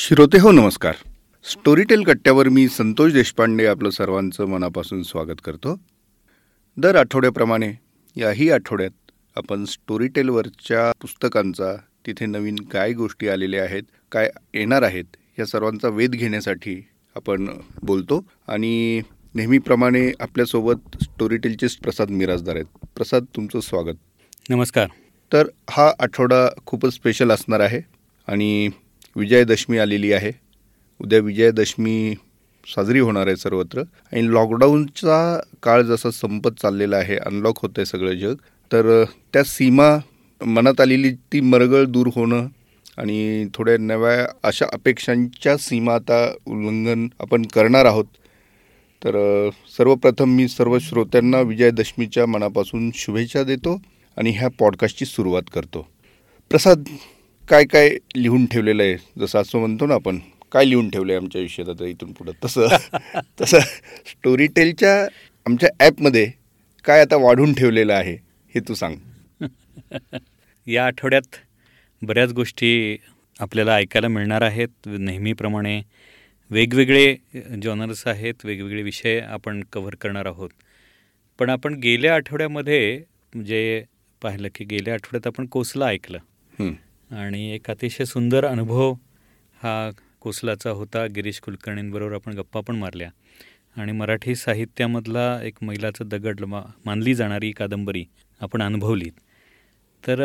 श्रोते हो नमस्कार. स्टोरीटेल कट्ट्यावर मी संतोष देशपांडे आपलं सर्वांचं मनापासून स्वागत करतो. दर आठवड्याप्रमाणे याही आठवड्यात आपण स्टोरीटेलवरच्या पुस्तकांचा तिथे नवीन काय गोष्टी आलेल्या आहेत काय येणार आहेत या सर्वांचा वेध घेण्यासाठी आपण बोलतो. आणि नेहमीप्रमाणे आपल्यासोबत स्टोरीटेलचे प्रसाद मिराजदार आहेत. प्रसाद तुमचं स्वागत. नमस्कार. तर हा आठवडा खूपच स्पेशल असणार आहे. आणि विजयादशमी आलेली आहे. उद्या विजयादशमी साजरी होणार आहे सर्वत्र. आणि लॉकडाऊनचा काळ जसा संपत चाललेला आहे अनलॉक होतं आहे सगळं जग तर त्या सीमा मनात आलेली ती मरगळ दूर होणं आणि थोड्या नव्या अशा अपेक्षांच्या सीमा आता उल्लंघन आपण करणार आहोत. तर सर्वप्रथम मी सर्व श्रोत्यांना विजयादशमीच्या मनापासून शुभेच्छा देतो आणि ह्या पॉडकास्टची सुरुवात करतो. प्रसाद काय काय लिहून ठेवलेलं आहे? जसं असं म्हणतो ना आपण काय लिहून ठेवलं आहे आमच्या आयुष्यात आता इथून पुढं? तसं तसं स्टोरीटेलच्या आमच्या ॲपमध्ये काय आता वाढून ठेवलेलं आहे हे तू सांग. या आठवड्यात बऱ्याच गोष्टी आपल्याला ऐकायला मिळणार आहेत. नेहमीप्रमाणे वेगवेगळे जॉनर्स आहेत वेगवेगळे विषय आपण कव्हर करणार आहोत. पण आपण गेल्या आठवड्यामध्ये जे पाहिलं की गेल्या आठवड्यात आपण कोसला ऐकलं. आणि एक अतिशय सुंदर अनुभव हा कोसलाचा होता. गिरीश कुलकर्णींबरोबर आपण गप्पा पण मारल्या. आणि मराठी साहित्यामधला एक मैलाचं दगड मा मानली जाणारी कादंबरी आपण अनुभवली तर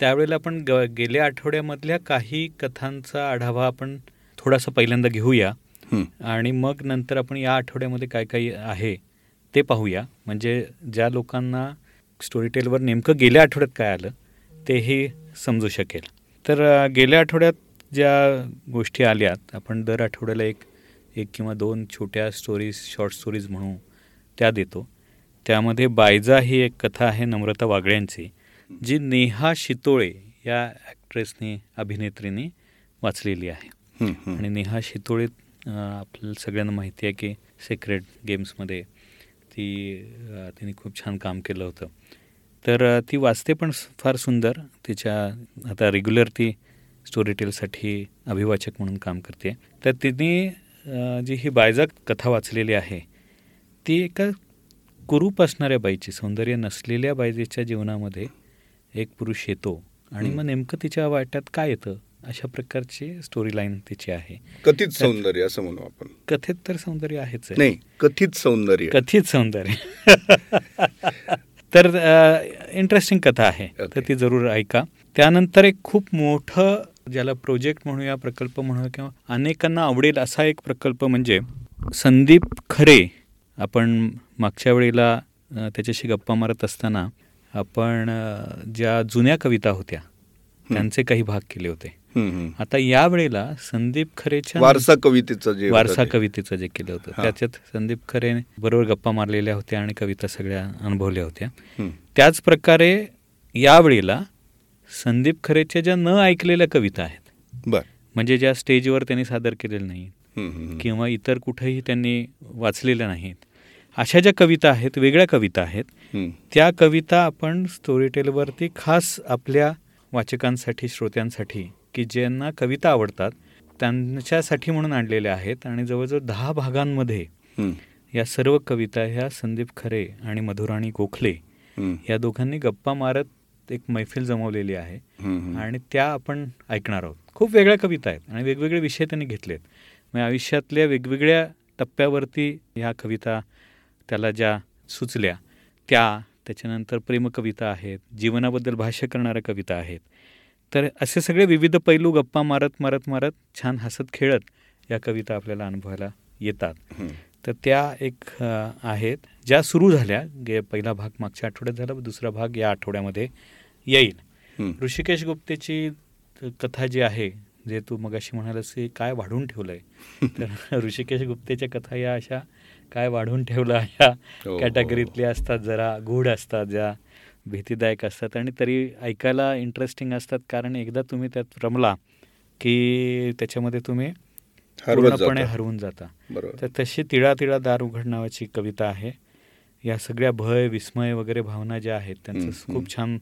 त्यावेळेला आपण ग गेल्या आठवड्यामधल्या काही कथांचा आढावा आपण थोडासा पहिल्यांदा घेऊया. आणि मग नंतर आपण या आठवड्यामध्ये काय काही आहे ते पाहूया. म्हणजे ज्या लोकांना स्टोरीटेलवर नेमकं गेल्या आठवड्यात काय आलं तेही समजू शकेल. तर गेल्या आठवड्यात ज्या गोष्टी आल्यात आपण दर आठवड्याला एक एक किंवा दोन छोट्या स्टोरीज शॉर्ट स्टोरीज म्हणू त्या देतो. त्यामध्ये बायजा ही एक कथा आहे नम्रता वागळ्यांची जी नेहा शितोळे या ॲक्ट्रेसने अभिनेत्रीने वाचलेली आहे. आणि नेहा शितोळे आपल्याला सगळ्यांना माहिती आहे की सिक्रेट गेम्समध्ये ती तिने खूप छान काम केलं होतं. तर ती वाचते पण फार सुंदर. तिच्या आता रेग्युलर ती स्टोरी टेलसाठी अभिवाचक म्हणून काम करते. तर तिने जी ही बायजा कथा वाचलेली आहे ती एका कुरूप असणाऱ्या बाईची सौंदर्य नसलेल्या बायजेच्या जीवनामध्ये एक पुरुष येतो आणि मग नेमकं तिच्या वाट्यात काय येतं अशा प्रकारची स्टोरी लाईन तिची आहे. कथित सौंदर्य असं म्हणू आपण. कथित तर सौंदर्य आहेच नाही कथित सौंदर्य. कथित सौंदर्य. तर इंटरेस्टिंग कथा आहे. तर ती जरूर ऐका. त्यानंतर एक खूप मोठं ज्याला प्रोजेक्ट म्हणूया प्रकल्प म्हणूया किंवा अनेकांना आवडेल असा एक प्रकल्प म्हणजे संदीप खरे आपण मागच्या वेळेला त्याच्याशी गप्पा मारत असताना आपण ज्या जुन्या कविता होत्या त्यांचे काही भाग केले होते. आता या वेळेला संदीप खरेच्या वारसा कवितेचं जे वारसा कवितेचं जे केलं होतं. त्याच्यात संदीप खरे बरोबर गप्पा मारलेल्या होत्या आणि कविता सगळ्या अनुभवल्या होत्या. त्याच प्रकारे यावेळेला संदीप खरेच्या ज्या न ऐकलेल्या कविता आहेत बर. म्हणजे ज्या स्टेजवर त्यांनी सादर केलेल्या नाहीत किंवा इतर कुठेही त्यांनी वाचलेल्या नाहीत अशा ज्या कविता आहेत वेगळ्या कविता आहेत त्या कविता आपण स्टोरी टेलवरती खास आपल्या वाचकांसाठी श्रोत्यांसाठी की ज्यांना कविता आवडतात त्यांच्यासाठी म्हणून आणलेल्या आहेत आणि जवळजवळ दहा भागांमध्ये या सर्व कविता ह्या संदीप खरे आणि मधुराणी गोखले या दोघांनी गप्पा मारत एक मैफिल जमवलेली आहे आणि त्या आपण ऐकणार आहोत. खूप वेगळ्या कविता आहेत आणि वेगवेगळे विषय त्यांनी घेतलेत. म्हणजे आयुष्यातल्या वेगवेगळ्या टप्प्यावरती ह्या कविता त्याला ज्या सुचल्या त्या त्याच्यानंतर प्रेमकविता आहेत जीवनाबद्दल भाष्य करणाऱ्या कविता आहेत तर असे सगळे विविध पैलू गप्पा मारत मारत मारत छान हसत खेळत या कविता आपल्याला अनुभवायला येतात. तर त्या एक आहेत. ज्या सुरू झाल्या गे पहिला भाग मागच्या आठवड्यात झाला दुसरा भाग या आठवड्यामध्ये येईल. ऋषिकेश गुप्तेची कथा जी आहे जे तू मगाशी म्हणालस की काय वाढून ठेवलंय. तर ऋषिकेश गुप्तेच्या कथा या अशा काय वाढून ठेवलं ह्या कॅटेगरीतल्या असतात जरा गूढ असतात ज्या भीतीदायक असतात आणि तरी ऐकायला इंटरेस्टिंग असतात. कारण एकदा तुम्ही त्यात रमला की त्याच्यामध्ये तुम्ही पूर्णपणे हरवून जाता. तर तशी तिळा तिळा दार उघड नावाची कविता आहे. या सगळ्या भय विस्मय वगैरे भावना ज्या आहेत त्यांचं खूप छान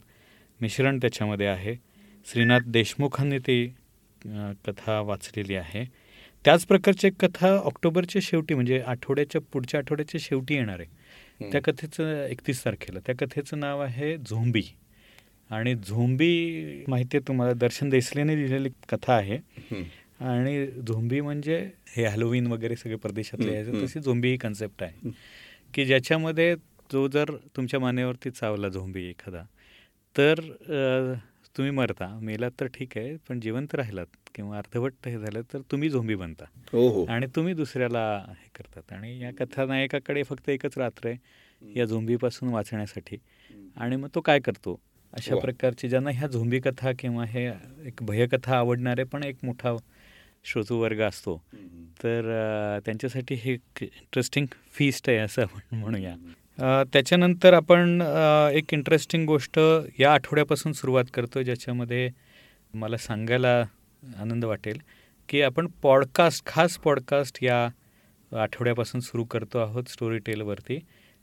मिश्रण त्याच्यामध्ये आहे. श्रीनाथ देशमुखांनी ती कथा वाचलेली आहे. त्याच प्रकारची एक कथा ऑक्टोबरच्या शेवटी म्हणजे आठवड्याच्या पुढच्या आठवड्याच्या शेवटी येणार आहे. त्या कथेचं एकतीस तारखेला. त्या कथेचं नाव आहे झोंबी. आणि झोंबी माहिती आहे तुम्हाला दर्शन देसलेने लिहिलेली कथा आहे. आणि झोंबी म्हणजे हे हॅलोविन वगैरे सगळे परदेशातले आहे तशी झोंबी ही कन्सेप्ट आहे. की ज्याच्यामध्ये जो जर तुमच्या मानेवरती चावला झोंबी एखादा तर तुम्ही मरता. मेलात तर ठीक आहे पण जिवंत राहिलात. किंवा अर्धवट हे झालं तर तुम्ही झोंबी बनता. हो हो. आणि तुम्ही दुसऱ्याला हे करतात. आणि या कथानायकाकडे फक्त एकच रात्र आहे या झोंबीपासून वाचण्यासाठी. आणि मग तो काय करतो? अशा प्रकारची ज्यांना ह्या झोंबी कथा किंवा हे एक भयकथा आवडणारे पण एक मोठा श्रोतूवर्ग असतो. तर त्यांच्यासाठी हे एक इंटरेस्टिंग फीस्ट आहे असं आपण म्हणूया. त्याच्यानंतर आपण एक इंटरेस्टिंग गोष्ट या आठवड्यापासून सुरुवात करतो ज्याच्यामध्ये मला सांगायला आनंद वाटेल की आपण पॉडकास्ट खास पॉडकास्ट या आठवड्यापासून सुरू करतो आहोत स्टोरी टेलवरती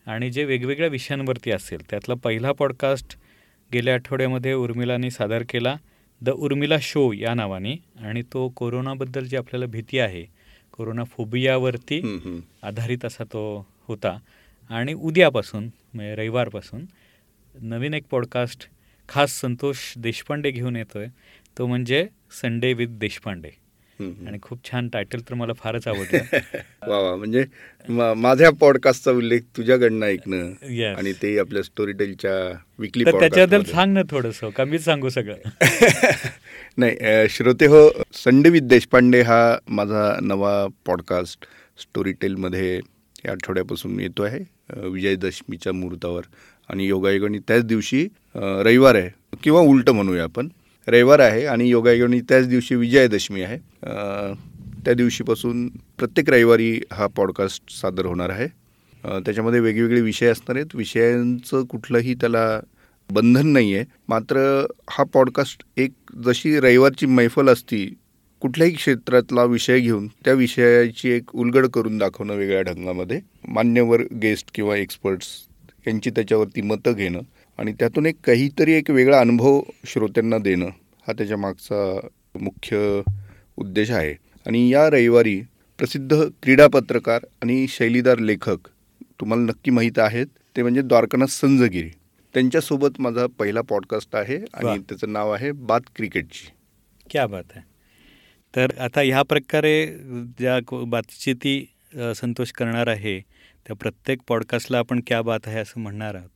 आणि जे वेगवेगळ्या विषयांवरती असेल त्यातला पहिला पॉडकास्ट गेल्या आठवड्यामध्ये उर्मिलाने सादर केला द उर्मिला शो या नावाने. आणि तो कोरोनाबद्दल जी आपल्याला भीती आहे कोरोना फोबियावरती आधारित असा तो होता. आणि उद्यापासून म्हणजे रविवारपासून नवीन एक पॉडकास्ट खास संतोष देशपांडे घेऊन येतोय. तो म्हणजे संडे विथ देशपांडे. आणि खूप छान टायटल तर मला फारच आवडलं. वा वा म्हणजे माझ्या पॉडकास्टचा उल्लेख तुझ्याकडनं ऐकणं आणि ते आपल्या स्टोरी टेलच्या विकली त्याच्याबद्दल सांग ना थोडस का मीच सांगू सगळं? नाही श्रोते हो संडे विथ देशपांडे हा माझा नवा पॉडकास्ट स्टोरी टेलमध्ये या आठवड्यापासून येतो आहे. विजयदशमीच्या मुहूर्तावर. आणि योगायोगाने त्याच दिवशी रविवार आहे. किंवा उलट म्हणूया आपण. रविवार आहे आणि योगायोगाने त्याच दिवशी विजयादशमी आहे. त्या दिवशीपासून प्रत्येक रविवारी हा पॉडकास्ट सादर होणार आहे. त्याच्यामध्ये वेगवेगळे विषय असणार आहेत. विषयांचं कुठलंही त्याला बंधन नाही आहे मात्र हा पॉडकास्ट एक जशी रविवारची मैफल असती कुठल्याही क्षेत्रातला विषय घेऊन त्या विषयाची एक उलगड करून दाखवणं वेगळ्या ढंगामध्ये मान्यवर गेस्ट किंवा एक्सपर्ट्स यांची त्याच्यावरती मतं घेणं आणि त्यातून एक काहीतरी एक वेगळा अनुभव श्रोत्यांना देणं हा त्याच्या मागचा मुख्य उद्देश आहे. आणि या रविवारी प्रसिद्ध क्रीडा पत्रकार आणि शैलीदार लेखक तुम्हाला नक्की माहीत आहेत ते म्हणजे द्वारकानाथ संजगिरी. त्यांच्यासोबत माझा पहिला पॉडकास्ट आहे आणि त्याचं नाव आहे बात क्रिकेटची. क्या बात आहे तर आता ह्या प्रकारे ज्या बातचिती संतोष करणार आहे त्या प्रत्येक पॉडकास्टला आपण क्या बात आहे असं म्हणणार आहोत.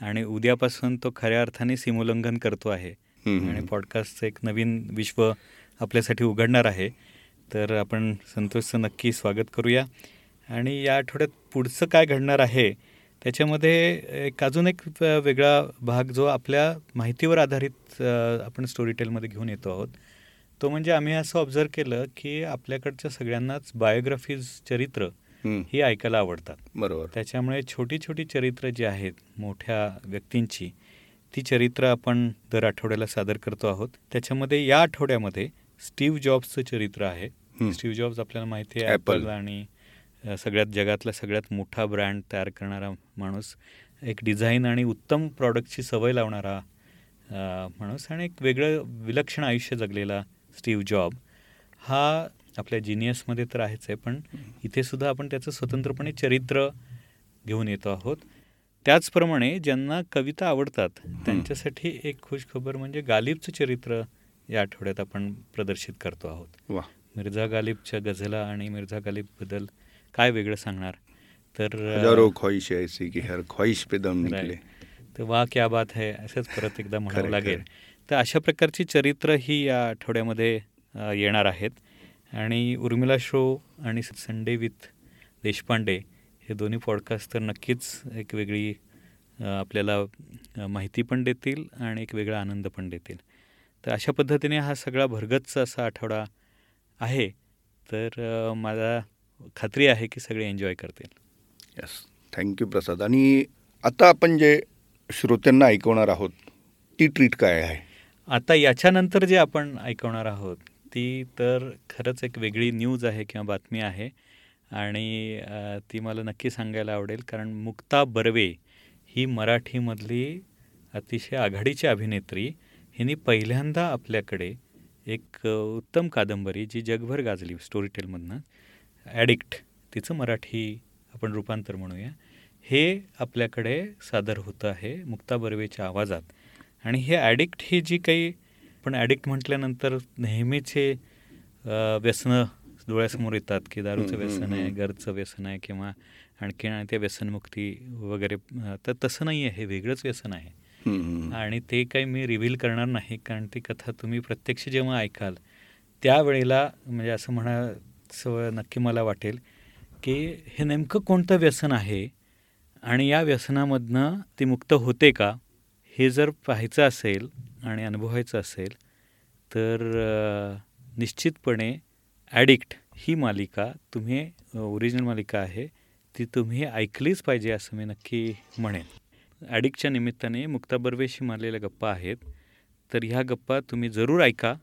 आणि उद्यापासून तो खऱ्या अर्थाने सीमोल्लंघन करतो आहे. आणि पॉडकास्टचं एक नवीन विश्व आपल्यासाठी उघडणार आहे. तर आपण संतोषचं नक्की स्वागत करूया. आणि या आठवड्यात पुढचं काय घडणार आहे त्याच्यामध्ये एक अजून एक वेगळा भाग जो आपल्या माहितीवर आधारित आपण स्टोरी टेलमध्ये घेऊन येतो आहोत. तो म्हणजे आम्ही असं ऑब्झर्व केलं की आपल्याकडच्या सगळ्यांनाच बायोग्राफीज चरित्र ही ऐकायला आवडतात. बरोबर. त्याच्यामुळे छोटी छोटी चरित्र जी आहेत मोठ्या व्यक्तींची ती चरित्र आपण दर आठवड्याला सादर करतो आहोत. त्याच्यामध्ये या आठवड्यामध्ये स्टीव्ह जॉब्सचं चरित्र आहे. स्टीव्ह जॉब्स आपल्याला माहिती आहे ॲपल आणि सगळ्यात जगातला सगळ्यात मोठा ब्रँड तयार करणारा माणूस एक डिझाईन आणि उत्तम प्रॉडक्टची सवय लावणारा माणूस आणि एक वेगळं विलक्षण आयुष्य जगलेला स्टीव्ह जॉब. हा आपल्या जिनियसमध्ये तर आहेच आहे पण इथे सुद्धा आपण त्याचं स्वतंत्रपणे चरित्र घेऊन येतो आहोत. त्याचप्रमाणे ज्यांना कविता आवडतात त्यांच्यासाठी एक खुश खबर म्हणजे गालिबचं चरित्र या आठवड्यात आपण प्रदर्शित करतो आहोत. मिर्झा गालिबच्या गझला आणि मिर्झा गालिबबद्दल काय वेगळं सांगणार? तर तर वा क्या बात आहे असंच परत एकदा म्हणावं लागेल. तर अशा प्रकारची चरित्र ही या आठवड्यामध्ये येणार आहेत. आणि उर्मिला शो आणि संडे विथ देशपांडे हे दोन्ही पॉडकास्ट तर नक्कीच एक वेगळी आपल्याला माहिती पण देतील आणि एक वेगळा आनंद पण देतील. तर अशा पद्धतीने हा सगळा भरगतचा असा आठवडा आहे. तर मला खात्री आहे की सगळे एन्जॉय करतील. यस थँक्यू प्रसाद आणि आता आपण जे श्रोत्यांना ऐकवणार आहोत ती ट्रीट काय आहे? आता याच्यानंतर जे आपण ऐकवणार आहोत ती तर खरंच एक वेगळी न्यूज आहे किंवा बातमी आहे. आणि ती मला नक्की सांगायला आवडेल कारण मुक्ता बर्वे ही मराठीमधली अतिशय आघाडीची अभिनेत्री. हिने पहिल्यांदा आपल्याकडे एक उत्तम कादंबरी जी जगभर गाजली स्टोरीटेलमधनं ॲडिक्ट तिचं मराठी आपण रूपांतर म्हणूया हे आपल्याकडे सादर होतं आहे मुक्ता बर्वेच्या आवाजात. आणि हे ॲडिक्ट ही जी काही पण ॲडिक्ट म्हटल्यानंतर नेहमीचे व्यसनं डोळ्यासमोर येतात की दारूचं व्यसन आहे घरचं व्यसन आहे किंवा आणखी आणि ते व्यसनमुक्ती वगैरे तर तसं नाही आहे हे वेगळंच व्यसन आहे. आणि ते काही मी रिव्हील करणार नाही कारण ती कथा तुम्ही प्रत्यक्ष जेव्हा ऐकाल त्यावेळेला म्हणजे असं म्हणायचं नक्की मला वाटेल की हे नेमकं कोणतं व्यसन आहे आणि या व्यसनामधनं ती मुक्त होते का हे जर पाहायचं असेल आणि अनुभवायचं असेल तर निश्चितपणे ॲडिक्ट ही मालिका तुम्ही ओरिजिनल मालिका आहे ती तुम्ही ऐकलीच पाहिजे असं मी नक्की म्हणेन. ॲडिक्टच्या निमित्ताने मुक्ता बर्वेशी मारलेल्या गप्पा आहेत तर ह्या गप्पा तुम्ही जरूर ऐका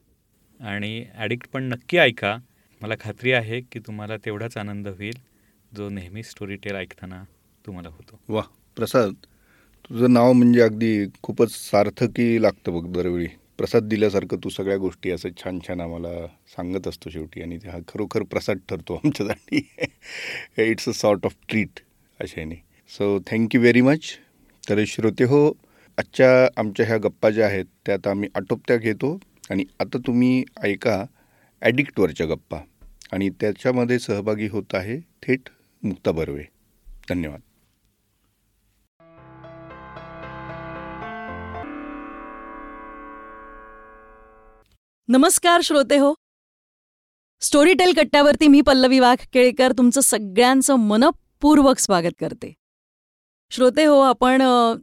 आणि ॲडिक्ट पण नक्की ऐका. मला खात्री आहे की तुम्हाला तेवढाच आनंद होईल जो नेहमी स्टोरी टेल ऐकताना तुम्हाला होतो. वा प्रसाद. तुझं नाव म्हणजे अगदी खूपच सार्थकी लागतं बघ दरवेळी. प्रसाद दिल्यासारखं तू सगळ्या गोष्टी असं छान छान आम्हाला सांगत असतो शेवटी आणि हा खरोखर प्रसाद ठरतो आमच्यासाठी. It's a sort of treat अशाने so thank you very much तर श्रोते हो आजच्या आमच्या ह्या गप्पा ज्या आहेत त्यात आम्ही आटोपत्या घेतो आणि आता तुम्ही ऐका ॲडिक्टवरच्या गप्पा. आणि त्याच्यामध्ये सहभागी होत आहे थेट मुक्ता बर्वे. धन्यवाद. नमस्कार श्रोते हो. स्टोरीटेल कट्ट्यावरती मी पल्लवी वाघ केळकर तुमचं सगळ्यांचं मनपूर्वक स्वागत करते. श्रोते हो आपण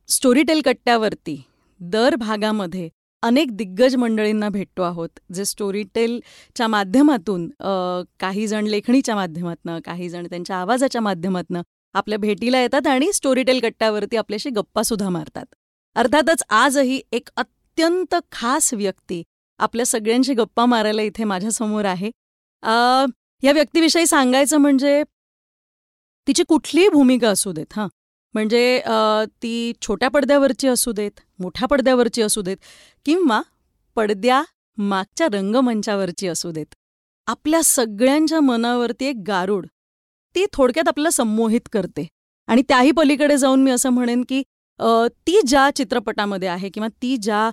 स्टोरीटेल कट्ट्यावरती दर भागामध्ये अनेक दिग्गज मंडळींना भेटतो आहोत जे स्टोरीटेलच्या माध्यमातून काही जण लेखणीच्या माध्यमातनं काही जण त्यांच्या आवाजाच्या माध्यमातनं आपल्या भेटीला येतात आणि स्टोरीटेल कट्ट्यावरती आपल्याशी गप्पासुद्धा मारतात. अर्थातच आजही एक अत्यंत खास व्यक्ती आपल्या सगळ्यांशी गप्पा मारायला इथे माझ्यासमोर आहे. या व्यक्तीविषयी सांगायचं म्हणजे तिची कुठलीही भूमिका असू देत हां. म्हणजे ती छोट्या पडद्यावरची असू देत मोठ्या पडद्यावरची असू देत किंवा पडद्या मागच्या रंगमंचावरची असू देत. आपल्या सगळ्यांच्या मनावरती एक गारुड ती थोडक्यात आपल्याला संमोहित करते. आणि त्याही पलीकडे जाऊन मी असं म्हणेन की ती ज्या चित्रपटामध्ये आहे किंवा ती ज्या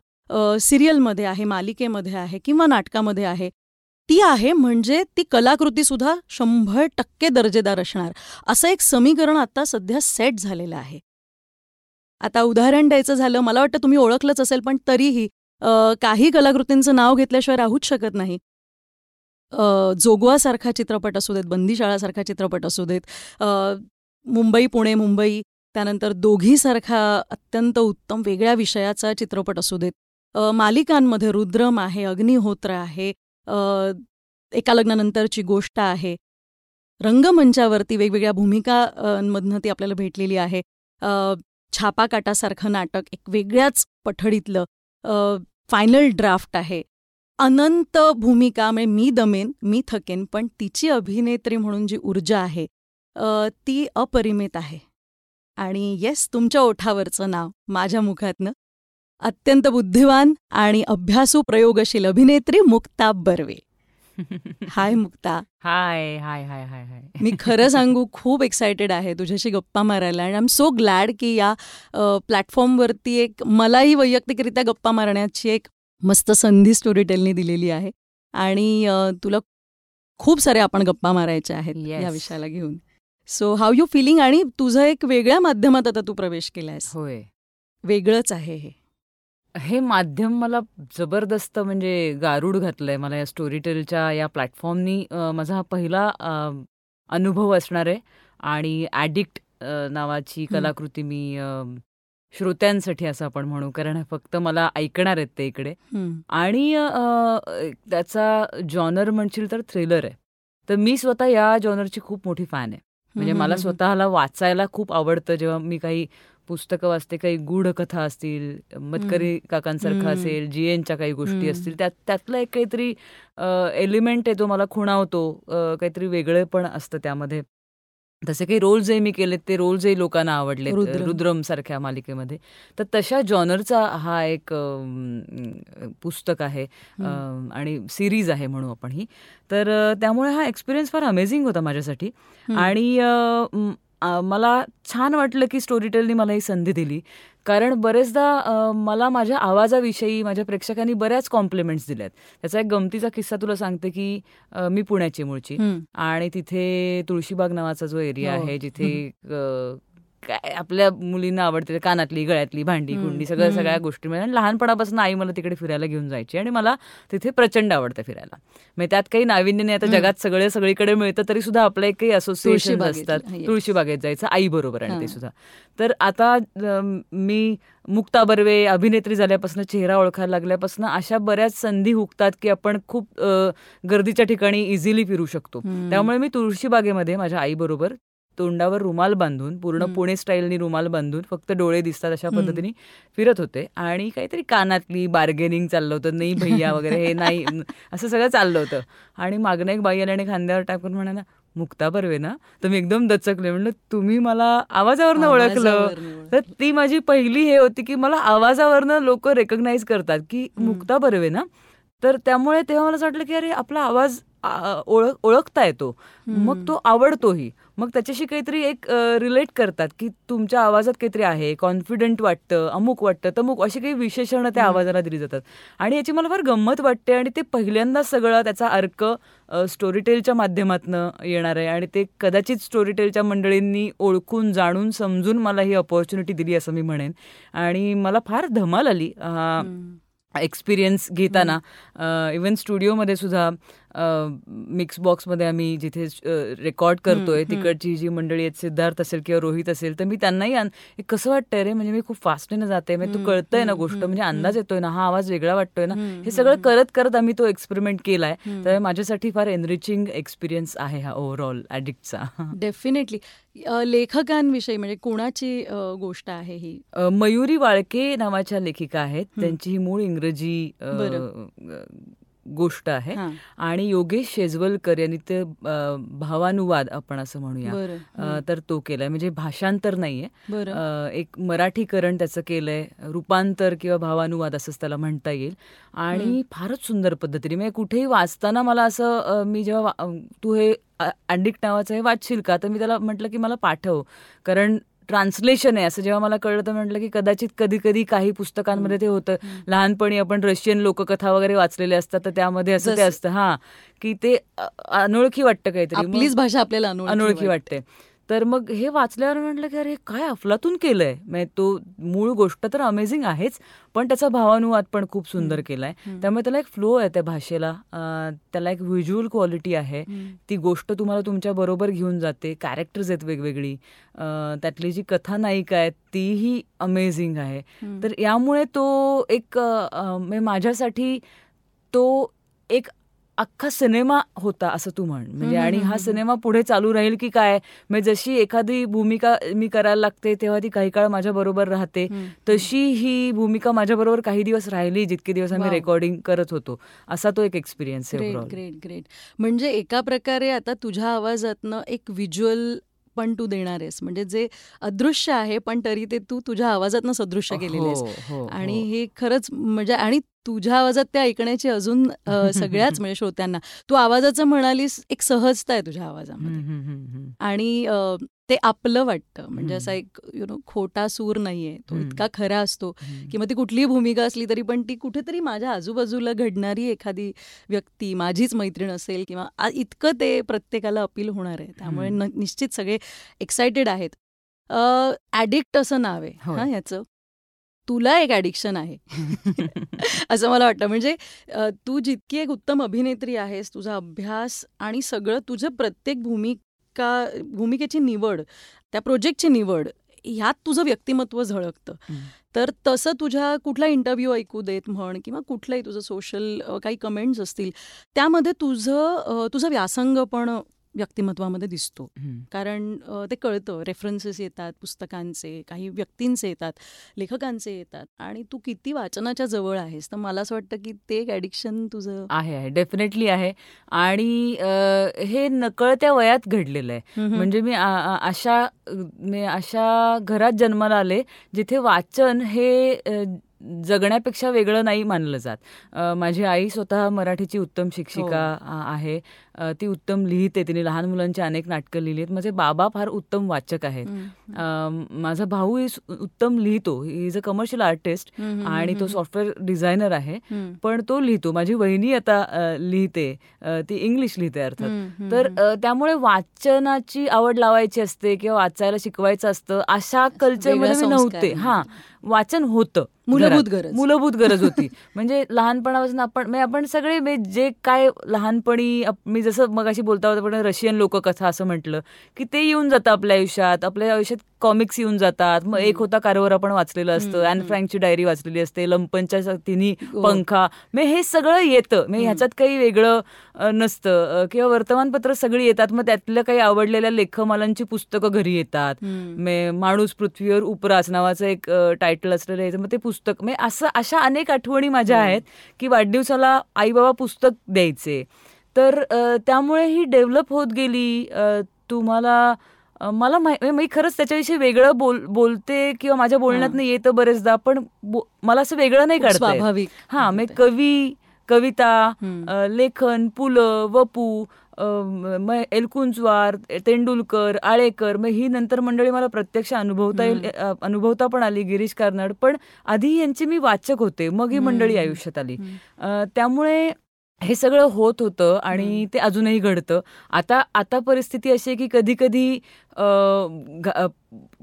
सिरियलमध्ये आहे मालिकेमध्ये आहे किंवा नाटकामध्ये आहे ती आहे म्हणजे ती कलाकृतीसुद्धा शंभर टक्के दर्जेदार असणार. असं एक समीकरण आता सध्या सेट झालेलं आहे. आता उदाहरण द्यायचं झालं मला वाटतं तुम्ही ओळखलंच असेल पण तरीही काही कलाकृतींचं नाव घेतल्याशिवाय राहूच शकत नाही. जोगवासारखा चित्रपट असू देत बंदीशाळासारखा चित्रपट असू देत मुंबई पुणे मुंबई त्यानंतर दोघीसारखा अत्यंत उत्तम वेगळ्या विषयाचा चित्रपट असू देत मालिकांमध्ये रुद्रम आहे अग्निहोत्र आहे एका लग्नानंतरची गोष्ट आहे. रंगमंचावरती वेगवेगळ्या भूमिकांमधनं ती आपल्याला भेटलेली आहे. छापा काटासारखं नाटक एक वेगळ्याच पठडीतलं फायनल ड्राफ्ट आहे. अनंत भूमिका म्हणजे मी दमेन मी थकेन पण तिची अभिनेत्री म्हणून जी ऊर्जा आहे ती अपरिमित आहे. आणि येस तुमच्या ओठावरचं नाव माझ्या मुखातनं अत्यंत बुद्धिवान आणि अभ्यासू प्रयोगशील अभिनेत्री मुक्ता बर्वे. हाय मुक्ता. हाय हाय हाय हाय हाय. मी खरं सांगू खूप एक्सायटेड आहे तुझ्याशी गप्पा मारायला आणि आय एम सो ग्लॅड की या प्लॅटफॉर्मवरती एक मलाही वैयक्तिकरित्या गप्पा मारण्याची एक मस्त संधी स्टोरी टेलनी दिलेली आहे. आणि तुला खूप सारे आपण गप्पा मारायच्या आहेत या विषयाला घेऊन. सो हाऊ यू फिलिंग आणि तुझं एक वेगळ्या माध्यमात आता तू प्रवेश केलायस. होय. वेगळंच आहे हे. हे माध्यम मला जबरदस्त म्हणजे गारूड घातलंय. मला या स्टोरी टेलच्या या प्लॅटफॉर्मनी माझा हा पहिला अनुभव असणार आहे. आणि ॲडिक्ट नावाची कलाकृती मी श्रोत्यांसाठी असं आपण म्हणू कारण फक्त मला ऐकणार आहेत ते इकडे. आणि त्याचा जॉनर म्हणशील तर थ्रिलर आहे. तर मी स्वतः या जॉनरची खूप मोठी फॅन आहे. म्हणजे मला स्वतःला वाचायला खूप आवडतं. जेव्हा मी काही पुस्तकं वाचते काही गूढ कथा असतील मतकरी काकांसारखं असेल जी एनच्या काही गोष्टी असतील त्यात त्यातलं एक काहीतरी एलिमेंट आहे तो मला खुणावतो काहीतरी वेगळे पण असतं त्यामध्ये. तसे काही रोल्सही मी केलेत ते रोल्सही लोकांना आवडले रुद्रम. सारख्या मालिकेमध्ये. तर तशा जॉनरचा हा एक पुस्तक आहे आणि सिरीज आहे म्हणू आपण ही. तर त्यामुळे हा एक्सपिरियन्स फार अमेझिंग होता माझ्यासाठी. आणि मला छान वाटलं की स्टोरी टेलनी मला ही संधी दिली कारण बरेचदा मला माझ्या आवाजाविषयी माझ्या प्रेक्षकांनी बऱ्याच कॉम्प्लिमेंट्स दिल्यात त्याचा एक गमतीचा किस्सा तुला सांगते की मी पुण्याची मूळची. आणि तिथे तुळशीबाग नावाचा जो एरिया हो. आहे जिथे काय आपल्या मुलींना आवडते कानातली गळ्यातली भांडी. कुंडी सगळ्या. सगळ्या गोष्टी म्हणजे लहानपणापासून आई मला तिकडे फिरायला घेऊन जायची आणि मला तिथे प्रचंड आवडतं फिरायला म्हणजे त्यात काही नाविन्य नाही आता. जगात सगळे सगळीकडे मिळतं तरी सुद्धा आपलं एक काही असोसिएशन असतात yes. तुळशीबागेत जायचं आई बरोबर आणि. ते सुद्धा तर आता मी मुक्ता बर्वे अभिनेत्री झाल्यापासून चेहरा ओळखायला लागल्यापासून अशा बऱ्याच संधी हुकतात की आपण खूप गर्दीच्या ठिकाणी इझिली फिरू शकतो. त्यामुळे मी तुळशीबागेमध्ये माझ्या आईबरोबर तोंडावर रुमाल बांधून पूर्ण. पुणे स्टाईलनी रुमाल बांधून फक्त डोळे दिसतात अशा. पद्धतीने फिरत होते आणि काहीतरी कानातली बार्गेनिंग चाललं होतं नाही भैया वगैरे हे नाही असं सगळं चाललं होतं आणि मागणं एक बाई आली आणि खांद्यावर टाकून म्हणाला मुक्ता बर्वे ना तर मी एकदम दचकले म्हणलं तुम्ही मला आवाजावरनं ओळखलं तर ती माझी पहिली हे होती की मला आवाजावरनं लोक रेकग्नाईज करतात की. मुक्ता बर्वे ना तर त्यामुळे तेव्हा मला असं वाटलं की अरे आपला आवाज ओळख ओळखता येतो मग. तो आवडतोही मग त्याच्याशी काहीतरी एक रिलेट करतात की तुमच्या आवाजात काहीतरी आहे कॉन्फिडंट वाटतं अमुक वाटतं तमुक अशी काही विशेषणं त्या. आवाजाला दिली जातात आणि याची मला फार गंमत वाटते आणि ते पहिल्यांदाच सगळं त्याचा अर्क स्टोरीटेलच्या माध्यमातून येणार आहे आणि ते कदाचित स्टोरीटेलच्या मंडळींनी ओळखून जाणून समजून मला ही अपॉर्च्युनिटी दिली असं मी म्हणेन आणि मला फार धमाल आली. एक्सपिरियन्स घेताना इवन स्टुडिओमध्ये सुद्धा मिक्स बॉक्समध्ये आम्ही जिथे रेकॉर्ड करतोय. तिकडची जी मंडळी आहेत सिद्धार्थ असेल किंवा रोहित असेल तर मी त्यांनाही कसं वाटतंय रे म्हणजे मी खूप फास्टने जाते म्हणजे तू कळतंय ना गोष्ट म्हणजे अंदाज. येतोय ना हा आवाज वेगळा वाटतोय ना हे सगळं. करत करत आम्ही तो एक्सपेरिमेंट केलाय. तर माझ्यासाठी फार एनरिचिंग एक्सपिरियन्स आहे हा ओव्हरऑल ॲडिक्टचा डेफिनेटली लेखकांविषयी म्हणजे कोणाची गोष्ट आहे ही मयुरी वाळके नावाच्या लेखिका आहेत. त्यांची ही मूळ इंग्रजी गोष्ट आहे. आणि योगेश शेजवलकर यांनी ते भावानुवाद आपण असं म्हणूया. तर तो केलाय. म्हणजे भाषांतर नाहीये. एक मराठीकरण त्याचं केलंय. रूपांतर किंवा भावानुवाद असंच त्याला म्हणता येईल. आणि. फारच सुंदर पद्धतीने. म्हणजे कुठेही वाचताना मला असं मी जेव्हा तू हे अँडिक नावाचं हे वाचशील का? तर मी त्याला म्हटलं की मला पाठव. कारण ट्रान्सलेशन आहे. असं जेव्हा मला कळलं तर म्हटलं की कदाचित कधी कधी काही पुस्तकांमध्ये ते होतं. लहानपणी आपण रशियन लोककथा वगैरे वाचलेल्या असतात तर त्यामध्ये असं ते असतं. हा की ते अनोळखी वाटतं काहीतरी. भाषा आपल्याला अनोळखी वाटते. तर मग हे वाचल्यावर म्हटलं की अरे काय अफलातून केलंय म्हणजे तो मूळ गोष्ट तर अमेझिंग आहेच पण त्याचा भावानुवाद पण खूप सुंदर हं. केलाय हं. त्यामुळे त्याला एक फ्लो आहे त्या भाषेला त्याला एक व्हिज्युअल क्वालिटी आहे. ती गोष्ट तुम्हाला तुमच्या बरोबर घेऊन जाते कॅरेक्टर्स आहेत वेगवेगळी त्यातली जी कथानायिका आहे तीही अमेझिंग आहे. तर यामुळे तो एक म्हणजे माझ्यासाठी तो एक अख्खा सिनेमा होता असं तू म्हण. म्हणजे आणि हा. सिनेमा पुढे चालू राहील की काय? म्हणजे जशी एखादी भूमिका मी करायला लागते तेव्हा ती काही काळ माझ्या बरोबर राहते. हं. तशी ही भूमिका माझ्याबरोबर काही दिवस राहिली जितके दिवस आम्ही. रेकॉर्डिंग करत होतो. असा तो एक एक्सपिरियन्स आहे ग्रेट ग्रेट म्हणजे एका प्रकारे आता तुझ्या आवाजातनं एक व्हिज्युअल पण तू देणार आहेस. म्हणजे जे अदृश्य आहे पण तरी ते तू तुझ्या आवाजातनं सदृश्य केलेले आहेस. हो, आणि हे खरंच म्हणजे आणि तुझ्या आवाजात ते ऐकण्याची अजून सगळ्याच म्हणजे श्रोत्यांना. तू आवाजाचं म्हणालीस एक सहजता आहे तुझ्या आवाजामध्ये. आणि ते आपलं वाटतं. म्हणजे. असा एक यु नो खोटा सूर नाहीये. तो. इतका खरा असतो किंवा ती कुठलीही भूमिका असली तरी पण ती कुठेतरी माझ्या आजूबाजूला घडणारी एखादी व्यक्ती माझीच मैत्रीण असेल किंवा इतकं ते प्रत्येकाला अपील होणार आहे. त्यामुळे निश्चित सगळे एक्सायटेड आहेत. ॲडिक्ट असं नाव आहे. हा ह्याचं तुला एक ॲडिक्शन आहे. असं मला वाटतं. म्हणजे तू जितकी एक उत्तम अभिनेत्री आहेस तुझा अभ्यास आणि सगळं तुझं प्रत्येक भूमिका भूमिकेची निवड त्या प्रोजेक्टची निवड ह्यात तुझं व्यक्तिमत्व झळकतं. तर तसं तुझ्या कुठला इंटरव्ह्यू ऐकू देत म्हण किंवा कुठलंही तुझं सोशल काही कमेंट्स असतील त्यामध्ये तुझं तुझं व्यासंग पण व्यक्तिमत्वामध्ये दिसतो. कारण ते कळतं. रेफरन्सेस येतात पुस्तकांचे काही व्यक्तींचे येतात लेखकांचे येतात. आणि तू किती वाचनाच्या जवळ आहेस तर मला असं वाटतं की ते एक ॲडिक्शन तुझं आहे आहे. डेफिनेटली आहे. आणि हे नकळत्या वयात घडलेलं आहे. म्हणजे मी अशा मी अशा घरात जन्माला आले जिथे वाचन हे जगण्यापेक्षा वेगळं नाही मानलं जात. माझी आई स्वतः मराठीची उत्तम शिक्षिका हो. आहे. ती उत्तम लिहिते. तिने लहान मुलांची अनेक नाटकं लिहिली आहेत. माझे बाबा फार उत्तम वाचक आहेत. माझा भाऊ उत्तम लिहितो. इज अ कमर्शियल आर्टिस्ट आणि तो सॉफ्टवेअर डिझायनर आहे. पण तो लिहितो. माझी वहिनी आता लिहिते. ती इंग्लिश लिहिते अर्थात. तर त्यामुळे वाचनाची आवड लावायची असते किंवा वाचायला शिकवायचं असतं अशा कल्चरमध्ये मी नव्हते. हा. वाचन होतं मूलभूत गरज. मूलभूत गरज होती. म्हणजे लहानपणापासून आपण म्हणजे आपण सगळे जे काय लहानपणी मी जसं मग अशी बोलता होता पण रशियन लोक कथा असं म्हटलं की ते येऊन जातं आपल्या आयुष्यात आपल्या आयुष्यात कॉमिक्स येऊन जातात. मग एक होता कारवर आपण वाचलेलं असतं अॅन फ्रँकची डायरी वाचलेली असते लंपनच्या तिन्ही हो. पंखा. मग हे सगळं येतं. मग ह्याच्यात काही वेगळं नसतं. किंवा वर्तमानपत्र सगळी येतात. मग त्यातल्या काही आवडलेल्या लेखमालांची पुस्तकं घरी येतात. माणूस पृथ्वीवर उपरास नावाचं एक टायटल असलेलं आहे. मग ते पुस्तक म्हणजे असं अशा अनेक आठवणी माझ्या आहेत की वाढदिवसाला आई बाबा पुस्तक द्यायचे. तर त्यामुळे ही डेव्हलप होत गेली. तुम्हाला मला माहिती मी खरंच त्याच्याविषयी वेगळं बोल बोलते किंवा माझ्या बोलण्यात येतं बरेचदा पण मला असं वेगळं नाही काढत स्वाभाविक हा मी कवी कविता लेखन पुलं वपू एलकुंचवार तेंडुलकर आळेकर मग ही नंतर मंडळी मला प्रत्यक्ष अनुभवता येईल अनुभवता पण आली गिरीश कार्नाड. पण आधी यांची मी वाचक होते मग ही मंडळी आयुष्यात आली. त्यामुळे हे सगळं होत होतं आणि ते अजूनही घडतं. आता आता परिस्थिती अशी आहे की कधी कधी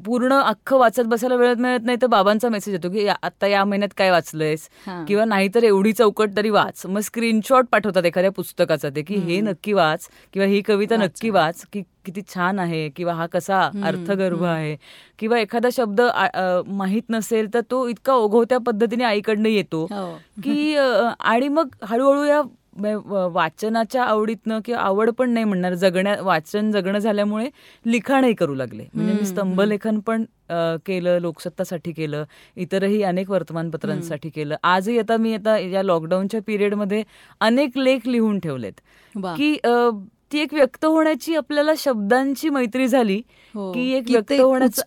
पूर्ण अख्खं वाचत बसायला वेळ मिळत नाही तर बाबांचा मेसेज येतो की आता या महिन्यात काय वाचलंयस? किंवा नाहीतर एवढी चौकट तरी वाच. मग स्क्रीनशॉट पाठवतात एखाद्या पुस्तकाचा ते की हे नक्की वाच. किंवा ही कविता नक्की वाच. की किती छान आहे. किंवा हा कसा अर्थगर्भ आहे. किंवा एखादा शब्द माहीत नसेल तर तो इतका ओघवत्या पद्धतीने आईकडनं येतो हो. की आणि मग हळूहळू या वाचनाच्या आवडीतनं किंवा आवड पण नाही म्हणणार. जगण्या वाचन जगणं झाल्यामुळे लिखाणही करू लागले. म्हणजे मी स्तंभलेखन पण केलं लोकसत्तासाठी केलं इतरही अनेक वर्तमानपत्रांसाठी केलं. आजही आता मी आता या लॉकडाऊनच्या पिरियडमध्ये अनेक लेख लिहून ठेवलेत. की ती एक व्यक्त होण्याची आपल्याला शब्दांची मैत्री झाली हो. की एक व्यक्त होण्याचं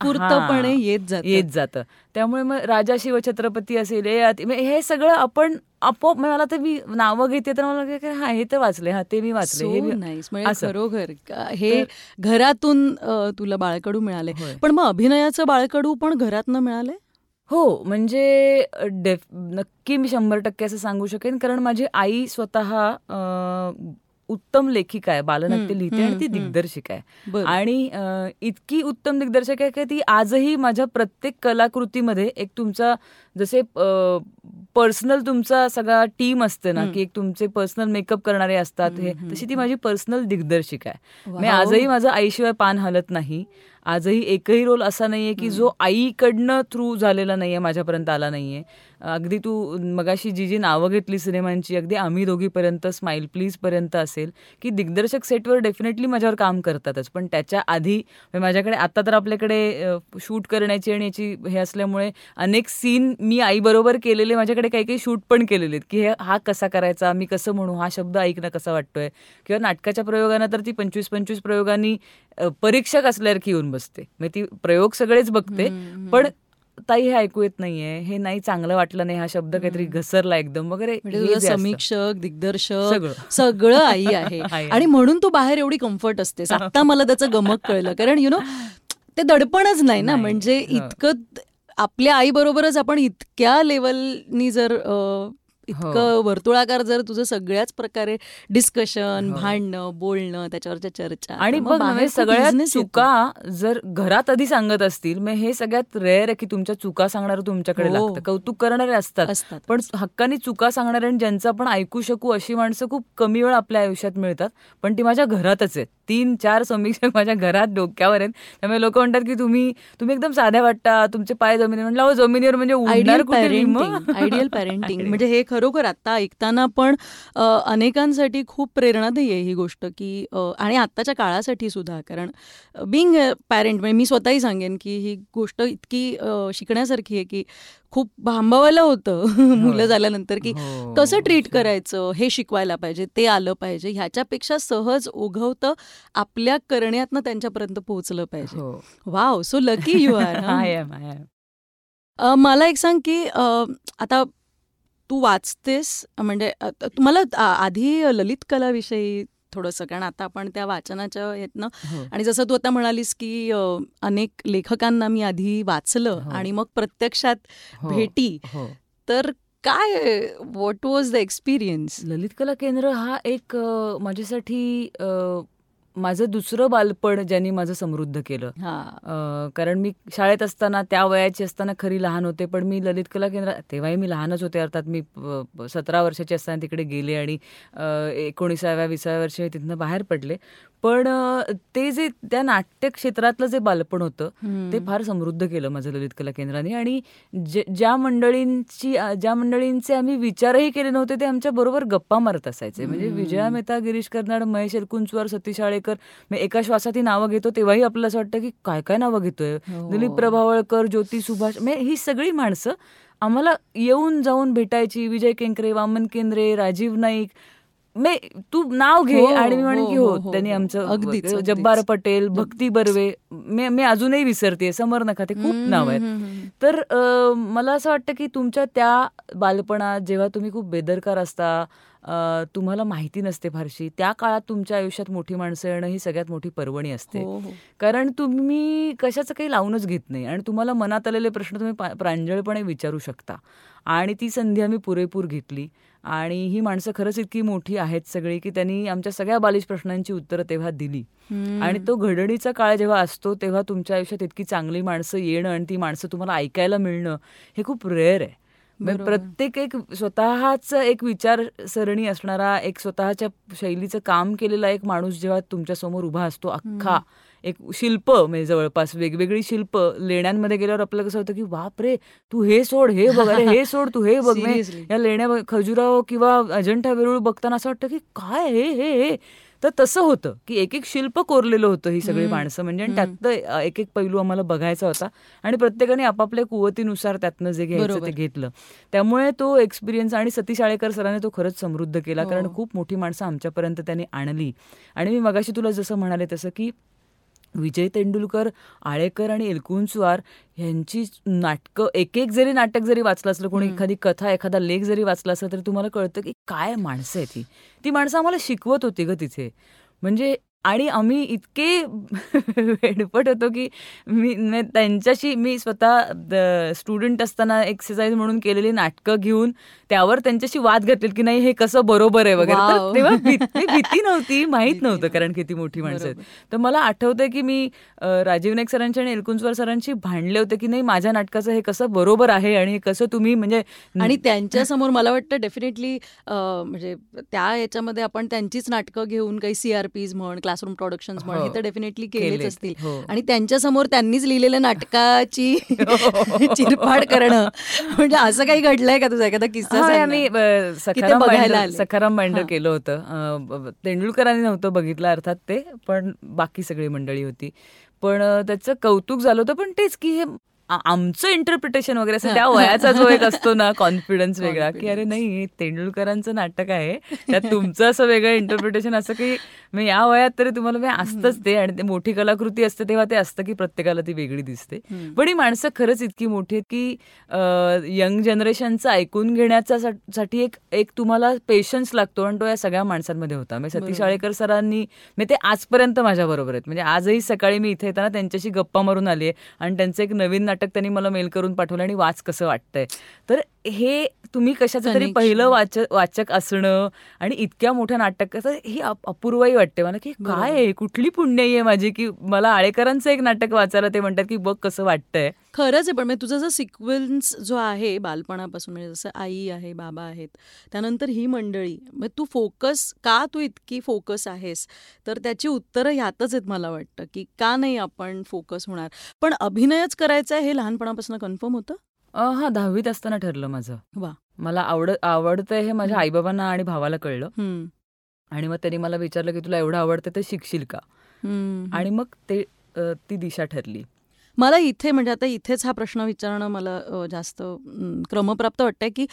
येत जात. येत जातं. त्यामुळे मग राजा शिवछत्रपती असेल हे सगळं आपण आपोआप मला तर मी नावं घेते तर मला हा हे तर वाचले हा ते मी वाचले हे म्हणजे खरोखर हे घरातून तुला बाळकडू मिळाले पण मग अभिनयाचं बाळकडू पण घरातनं मिळाले हो म्हणजे नक्की मी शंभर टक्के असं सांगू शकेन कारण माझी आई स्वतः उत्तम लेखिका आहे. बालनाट्य लिहिते आणि ती दिग्दर्शिका आहे. आणि इतकी उत्तम दिग्दर्शक आहे की ती आजही माझ्या प्रत्येक कलाकृतीमध्ये एक तुमचा जसे पर्सनल तुमचा सगळा टीम असते ना की एक तुमचे पर्सनल मेकअप करणारे असतात हे तशी ती माझी पर्सनल दिग्दर्शिका आहे. मी आजही माझं आईशिवाय पान हलत नाही. आजही एकही रोल असा नाहीये की जो आईकडनं थ्रू झालेला नाहीये माझ्यापर्यंत आला नाहीये. अगदी तू मगाशी जी जी नावं घेतली सिनेमांची अगदी आम्ही दोघीपर्यंत स्माईल प्लीज पर्यंत असेल की दिग्दर्शक सेटवर डेफिनेटली माझ्यावर काम करतातच. पण त्याच्या आधी म्हणजे माझ्याकडे आता तर आपल्याकडे शूट करण्याची आणि याची हे असल्यामुळे अनेक सीन मी आईबरोबर केलेले माझ्याकडे काही काही शूट पण केलेले की हे हा कसा करायचा मी कसं म्हणू हा शब्द ऐकणं कसा वाटतोय? किंवा नाटकाच्या प्रयोगानं तर ती पंचवीस पंचवीस प्रयोगांनी परीक्षक असल्यासारखी येऊन बसते. म्हणजे ती प्रयोग सगळेच बघते पण ताई हे ऐकू येत नाहीये. हे नाही चांगलं वाटलं नाही हा शब्द काहीतरी घसरला एकदम वगैरे. म्हणजे समीक्षक दिग्दर्शक सगळं. आई आहे. आणि म्हणून तू बाहेर एवढी कम्फर्ट असते आता मला त्याचं गमक कळलं. कारण यु नो ते दडपणच नाही ना. म्हणजे इतकं आपल्या आई बरोबरच आपण इतक्या लेवलनी जर इतकं हो. वर्तुळाकार जर तुझं सगळ्याच प्रकारे डिस्कशन हो. भांडणं बोलणं त्याच्यावरच्या चर्चा आणि मग सगळ्यात चुका जर घरात आधी सांगत असतील मग हे सगळ्यात रेअर आहे की तुमच्या चुका सांगणार तुमच्याकडे हो. लागतं. कौतुक करणारे असतात. पण हक्कानी चुका सांगणारे आणि ज्यांचं आपण ऐकू शकू अशी माणसं खूप कमी वेळ आपल्या आयुष्यात मिळतात. पण ती माझ्या घरातच आहेत. तीन चार समीक्षक माझ्या घरात डोक्यावर आहेत. त्यामुळे लोक म्हणतात की तुम्ही तुम्ही एकदम साध्या वाटता तुमचे पाय जमिनी म्हटलं जमिनीवर म्हणजे आयडियल पॅरेंटिंग म्हणजे हे खरोखर आत्ता ऐकताना पण अनेकांसाठी खूप प्रेरणादायी आहे ही गोष्ट की आणि आत्ताच्या काळासाठी सुद्धा. कारण बिंग पॅरेंट म्हणजे मी स्वतःही सांगेन की ही गोष्ट इतकी शिकण्यासारखी आहे की खूप भांबावायला होतं. मुलं हो. झाल्यानंतर की हो. कसं ट्रीट करायचं हे शिकवायला पाहिजे ते आलं पाहिजे ह्याच्यापेक्षा सहज ओघवतं आपल्या करण्यातनं त्यांच्यापर्यंत पोहोचलं पाहिजे. Wow so lucky you are मला एक सांग की आता तू वाचतेस म्हणजे तुम्हाला आधी ललित कलाविषयी थोडंसं कारण आता आपण त्या वाचनाच्या येतनं हो. आणि जसं तू आता म्हणालीस की अनेक लेखकांना मी आधी वाचलं हो. आणि मग प्रत्यक्षात हो. भेटी तर काय what was the experience Lalit Kala Kendra हा एक माझ्यासाठी माझं दुसरं बालपण ज्यांनी माझं समृद्ध केलं. कारण मी शाळेत असताना त्या वयाची असताना खरी लहान होते पण मी ललित कला केंद्रात तेव्हाही मी लहानच होते अर्थात मी सतरा वर्षाची असताना तिकडे गेले आणि एकोणीसाव्या विसाव्या वर्षी तिथनं बाहेर पडले. पण ते जे त्या नाट्य क्षेत्रातलं जे बालपण होतं ते फार समृद्ध केलं माझं ललित कला केंद्राने. आणि ज्या मंडळींची ज्या मंडळींचे आम्ही विचारही केले नव्हते ते आमच्या बरोबर गप्पा मारत असायचे. म्हणजे विजया मेहता गिरीश कर्नाड महेश एलकुंचवार सतीश शाळेकर मी एका श्वासात नावं घेतो तेव्हाही आपल्याला असं वाटतं की काय काय नावं घेतोय? हो. दिलीप प्रभावळकर ज्योती सुभाष म्हणजे ही सगळी माणसं आम्हाला येऊन जाऊन भेटायची. विजय केंकरे वामन केंद्रे राजीव नाईक. मे तू नाव घे हो, आणि मी म्हणेन की हो, हो त्यांनी आमचं जब्बार पटेल भक्ती बर्वे मी अजूनही विसरते समर नका ते खूप नाव आहेत. तर मला असं वाटतं की तुमच्या त्या बालपणात जेव्हा तुम्ही खूप बेदरकार असता तुम्हाला माहिती नसते फारशी. त्या काळात तुमच्या आयुष्यात मोठी माणसं येणं ही सगळ्यात मोठी पर्वणी असते. कारण तुम्ही कशाचं काही लावूनच घेत नाही आणि तुम्हाला मनात आलेले प्रश्न तुम्ही प्रांजळपणे विचारू शकता. आणि ती संधी आम्ही पुरेपूर घेतली. आणि ही माणसं खरंच इतकी मोठी आहेत सगळी की त्यांनी आमच्या सगळ्या बालिश प्रश्नांची उत्तरं तेव्हा दिली. आणि तो घडणीचा काळ जेव्हा असतो तेव्हा तुमच्या आयुष्यात इतकी चांगली माणसं येणं आणि ती माणसं तुम्हाला ऐकायला मिळणं हे खूप रेअर आहे. प्रत्येक एक स्वतःच एक विचारसरणी असणारा एक स्वतःच्या शैलीचं काम केलेला एक माणूस जेव्हा तुमच्यासमोर उभा असतो अख्खा एक शिल्प म्हणजे जवळपास वेगवेगळी शिल्प लेण्यांमध्ये गेल्यावर आपल्याला कसं होतं की बाप रे तू हे सोड हे बघ अरे हे सोड तू हे बघ या लेण्या खजुराव किंवा अजंठा वेरूळ बघताना असं वाटतं की काय हे हे हे? तर तसं होतं की एक एक शिल्प कोरलेलं होतं ही सगळी माणसं. म्हणजे त्यातलं एक एक पैलू आम्हाला बघायचा होता आणि प्रत्येकाने आपापल्या कुवतीनुसार त्यातनं जे घ्यायचं ते घेतलं. त्यामुळे तो एक्सपिरियन्स आणि सतीश आळेकर सरांनी तो खरंच समृद्ध केला. कारण हो. खूप मोठी माणसं आमच्यापर्यंत त्यांनी आणली. आणि मी मगाशी तुला जसं म्हणाले तसं की विजय तेंडुलकर आळेकर आणि एलकुंचवार यांची नाटकं एक एक जरी नाटक जरी वाचलं असलं कोणी एखादी कथा एखादा लेख जरी वाचला असला तरी तुम्हाला कळतं की काय माणसं आहे ती ती माणसं आम्हाला शिकवत होती ग तिथे. म्हणजे आणि आम्ही इतके वेडपट होतो की मी त्यांच्याशी मी स्वतः स्टुडंट असताना एक्सरसाइज म्हणून केलेली नाटकं घेऊन त्यावर त्यांच्याशी वाद घातले की नाही हे कसं बरोबर आहे वगैरे. तेव्हा भीती नव्हती माहीत नव्हतं कारण किती मोठी माणसं आहेत. तर मला आठवतंय की मी राजीव नाईक सरांची आणि एलकुंचवार सरांशी भांडले होते की नाही माझ्या नाटकाचं हे कसं बरोबर आहे आणि कसं तुम्ही म्हणजे आणि त्यांच्यासमोर मला वाटतं डेफिनेटली म्हणजे त्या याच्यामध्ये आपण त्यांचीच नाटकं घेऊन काही सीआरपीज म्हण क्लासरूम प्रोडक्शन म्हण हे. तर डेफिनेटली केलेच असतील. हो. आणि त्यांच्यासमोर त्यांनीच लिहिलेल्या नाटकाची चिरफाड करणं. म्हणजे असं काही घडलंय का तुझा? एखादा किस्सा बघायला सखाराम मांडर केलं होतं. तेंडुलकरांनी नव्हतं बघितलं अर्थात ते पण बाकी सगळी मंडळी होती. पण त्याचं कौतुक झालं होतं पण तेच की हे आमचं इंटरप्रिटेशन वगैरे असं त्या वयाचा जो एक असतो ना कॉन्फिडन्स वेगळा. की अरे नाही तेंडुलकरांचं नाटक आहे. त्यात तुमचं असं वेगळं इंटरप्रिटेशन असं की मी या वयात तरी तुम्हाला मी असतंच ते. आणि ते मोठी कलाकृती असते तेव्हा ते असतं की प्रत्येकाला ती वेगळी दिसते. पण ही माणसं खरंच इतकी मोठी आहेत की यंग जनरेशनचं ऐकून घेण्याचा साठी एक एक तुम्हाला पेशन्स लागतो. आणि तो या सगळ्या माणसांमध्ये होता. म्हणजे सतीश आळेकर सरांनी मी ते आजपर्यंत माझ्या बरोबर आहेत. म्हणजे आजही सकाळी मी इथे येताना त्यांच्याशी गप्पा मारून आली आहे आणि त्यांचं एक नवीन नाटक त्यांनी मला मेल करून पाठवलं आणि वाच कसं वाटतंय. तर हे तुम्ही कशाचं तरी पहिलं वाचक वाचक असणं आणि इतक्या मोठ्या नाटक ही अपूर्वही वाटते मला की काय आहे? कुठली पुण्य आहे माझी की मला आळेकरांचं एक नाटक वाचायला ते म्हणतात की बघ कसं वाटतंय. खरंच आहे पण म्हणजे तुझा जो सिक्वेन्स जो आहे बालपणापासून म्हणजे जसं आई आहे बाबा आहेत त्यानंतर ही मंडळी मग तू फोकस का तू इतकी फोकस आहेस? तर त्याची उत्तरं ह्यातच आहेत मला वाटतं की का नाही आपण फोकस होणार? पण अभिनयच करायचा हे लहानपणापासून कन्फर्म होतं? हा दहावीत असताना ठरलं माझं. वा. मला आवड आवडतंय हे माझ्या आईबाबांना आणि भावाला कळलं. आणि मग त्यांनी मला विचारलं की तुला एवढं आवडतं तर शिकशील का. आणि मग ते ती दिशा ठरली. मला इथे म्हणजे आता इथेच हा प्रश्न विचारणं मला जास्त क्रमप्राप्त वाटतंय की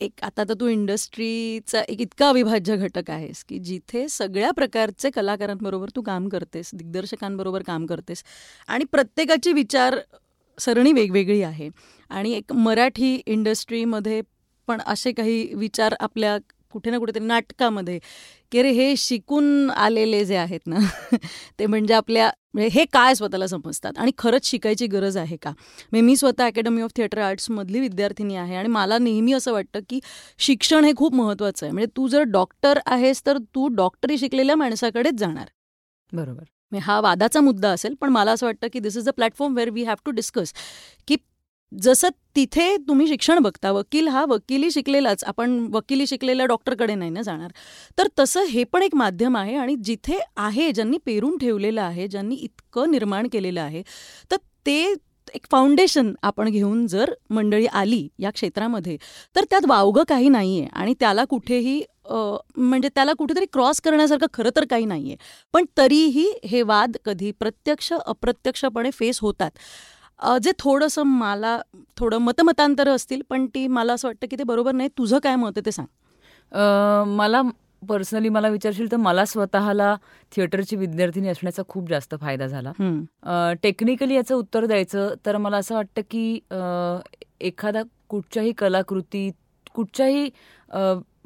एक आता तर तू इंडस्ट्रीचा एक इतका अविभाज्य घटक आहेस की जिथे सगळ्या प्रकारचे कलाकारांबरोबर तू काम करतेस दिग्दर्शकांबरोबर काम करतेस आणि प्रत्येकाची विचार सरणी वेगवेगळी आहे. आणि एक मराठी इंडस्ट्रीमध्ये पण असे काही विचार आपल्या कुठे ना कुठेतरी नाटकामध्ये की अरे हे शिकून आलेले जे आहेत ना ते म्हणजे आपल्या म्हणजे हे काय स्वतःला समजतात? आणि खरंच शिकायची गरज आहे का? म्हणजे मी स्वतः अकॅडमी ऑफ थिएटर आर्ट्समधली विद्यार्थिनी आहे आणि मला नेहमी असं वाटतं की शिक्षण हे खूप महत्त्वाचं आहे. म्हणजे तू जर डॉक्टर आहेस तर तू डॉक्टरी शिकलेल्या माणसाकडेच जाणार. बरोबर. हा वादाचा मुद्दा असेल पण मला असं वाटतं की this is a platform where we have to discuss की जसं तिथे तुम्ही शिक्षण बघता वकील हा वकिली शिकलेलाच आपण वकिली शिकलेल्या डॉक्टरकडे नाही ना जाणार. तर तसं हे पण एक माध्यम आहे आणि जिथे आहे ज्यांनी पेरून ठेवलेलं आहे ज्यांनी इतकं निर्माण केलेलं आहे तर ते एक फाउंडेशन आपण घेऊन जर मंडळी आली या क्षेत्रामध्ये तर त्यात वावगं काही नाही आहे आणि त्याला कुठेही म्हणजे त्याला कुठेतरी क्रॉस करण्यासारखं खरं तर काही नाही आहे पण तरीही हे वाद कधी प्रत्यक्ष अप्रत्यक्षपणे फेस होतात. जे थोडंसं मला थोडं मतमतांतरं असतील पण ती मला असं वाटतं की ते बरोबर नाही. तुझं काय मत आहे ते सांग. मला पर्सनली मला विचारशील तर मला स्वतःला थिएटरची विद्यार्थिनी असण्याचा खूप जास्त फायदा झाला. टेक्निकली याचं उत्तर द्यायचं तर मला असं वाटतं की एखादा कुठच्याही कलाकृती कुठच्याही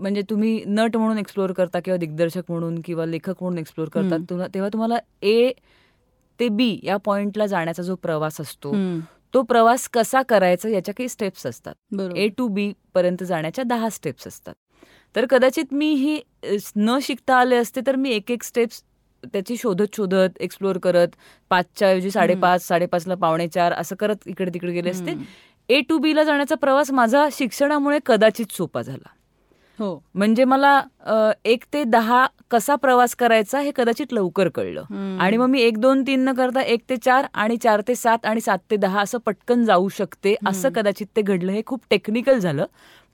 म्हणजे तुम्ही नट म्हणून एक्सप्लोअर करता किंवा दिग्दर्शक म्हणून किंवा लेखक म्हणून एक्सप्लोअर. तुला- तेव्हा तुम्हाला ए ते बी या पॉइंटला जाण्याचा जो प्रवास असतो. तो प्रवास कसा करायचा याच्या काही स्टेप्स असतात ए टू बी पर्यंत जाण्याच्या दहा स्टेप्स असतात तर कदाचित मी ही न शिकता आले असते तर मी एक एक स्टेप्स त्याची शोधत शोधत एक्सप्लोअर करत पाचच्या ऐवजी साडेपाच साडेपाचला पावणे चार असं करत इकडे तिकडे गेले असते. ए टू बी ला जाण्याचा प्रवास माझा शिक्षणामुळे कदाचित सोपा झाला हो. म्हणजे मला एक ते दहा कसा प्रवास करायचा हे कदाचित लवकर कळलं. आणि मग मी एक दोन तीन न करता एक ते चार आणि चार ते सात आणि सात ते दहा असं पटकन जाऊ शकते. असं कदाचित ते घडलं. हे खूप टेक्निकल झालं.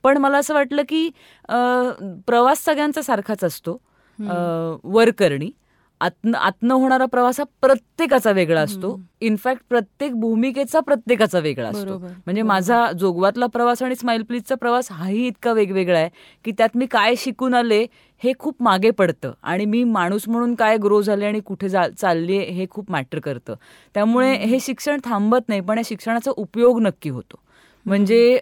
पण मला असं वाटलं की प्रवास सगळ्यांचा सारखाच असतो. वर करणी. आत्न आत्न होणारा प्रवास हा प्रत्येकाचा वेगळा असतो. इनफॅक्ट प्रत्येक भूमिकेचा प्रत्येकाचा वेगळा असतो. म्हणजे माझा जोगवातला प्रवास आणि स्माइल प्लीजचा प्रवास हाही इतका वेगवेगळा आहे की त्यात मी काय शिकून आले हे खूप मागे पडतं. आणि मी माणूस म्हणून काय ग्रो झाले आणि कुठे जा चालले हे खूप मॅटर करतं. त्यामुळे हे शिक्षण थांबत नाही पण या शिक्षणाचा उपयोग नक्की होतो. म्हणजे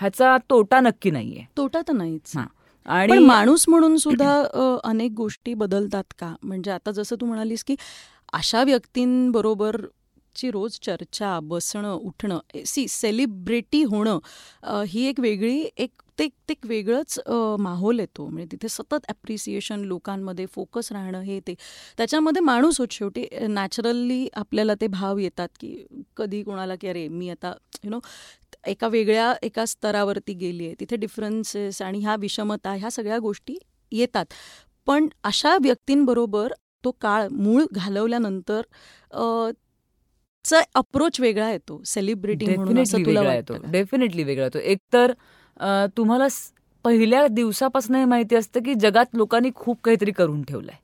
ह्याचा तोटा नक्की नाहीये. तोटा तर नाहीच. हा. आणि माणूस म्हणून सुद्धा अनेक गोष्टी बदलतात का? म्हणजे आता जसं तू म्हणालीस की अशा व्यक्तींबरोबर ची रोज चर्चा बसणं उठणं सी सेलिब्रिटी होणं ही एक वेगळी एक ते ते एक वेगळंच माहोल येतो. म्हणजे तिथे सतत ॲप्रिसिएशन लोकांमध्ये फोकस राहणं हे ते. त्याच्यामध्ये माणूस होत शेवटी नॅचरली आपल्याला ते भाव येतात की कधी कोणाला की अरे मी आता यु नो एका वेगळ्या एका स्तरावरती गेली आहे. तिथे डिफरन्सेस आणि ह्या विषमता ह्या सगळ्या गोष्टी येतात. पण अशा व्यक्तींबरोबर तो काळ मूळ घालवल्यानंतर चा अप्रोच वेगळा येतो सेलिब्रिटी वेगळा येतो? डेफिनेटली वेगळा येतो. एकतर तुम्हाला पहिल्या दिवसापासून हे माहिती असतं की जगात लोकांनी खूप काहीतरी करून ठेवलंय.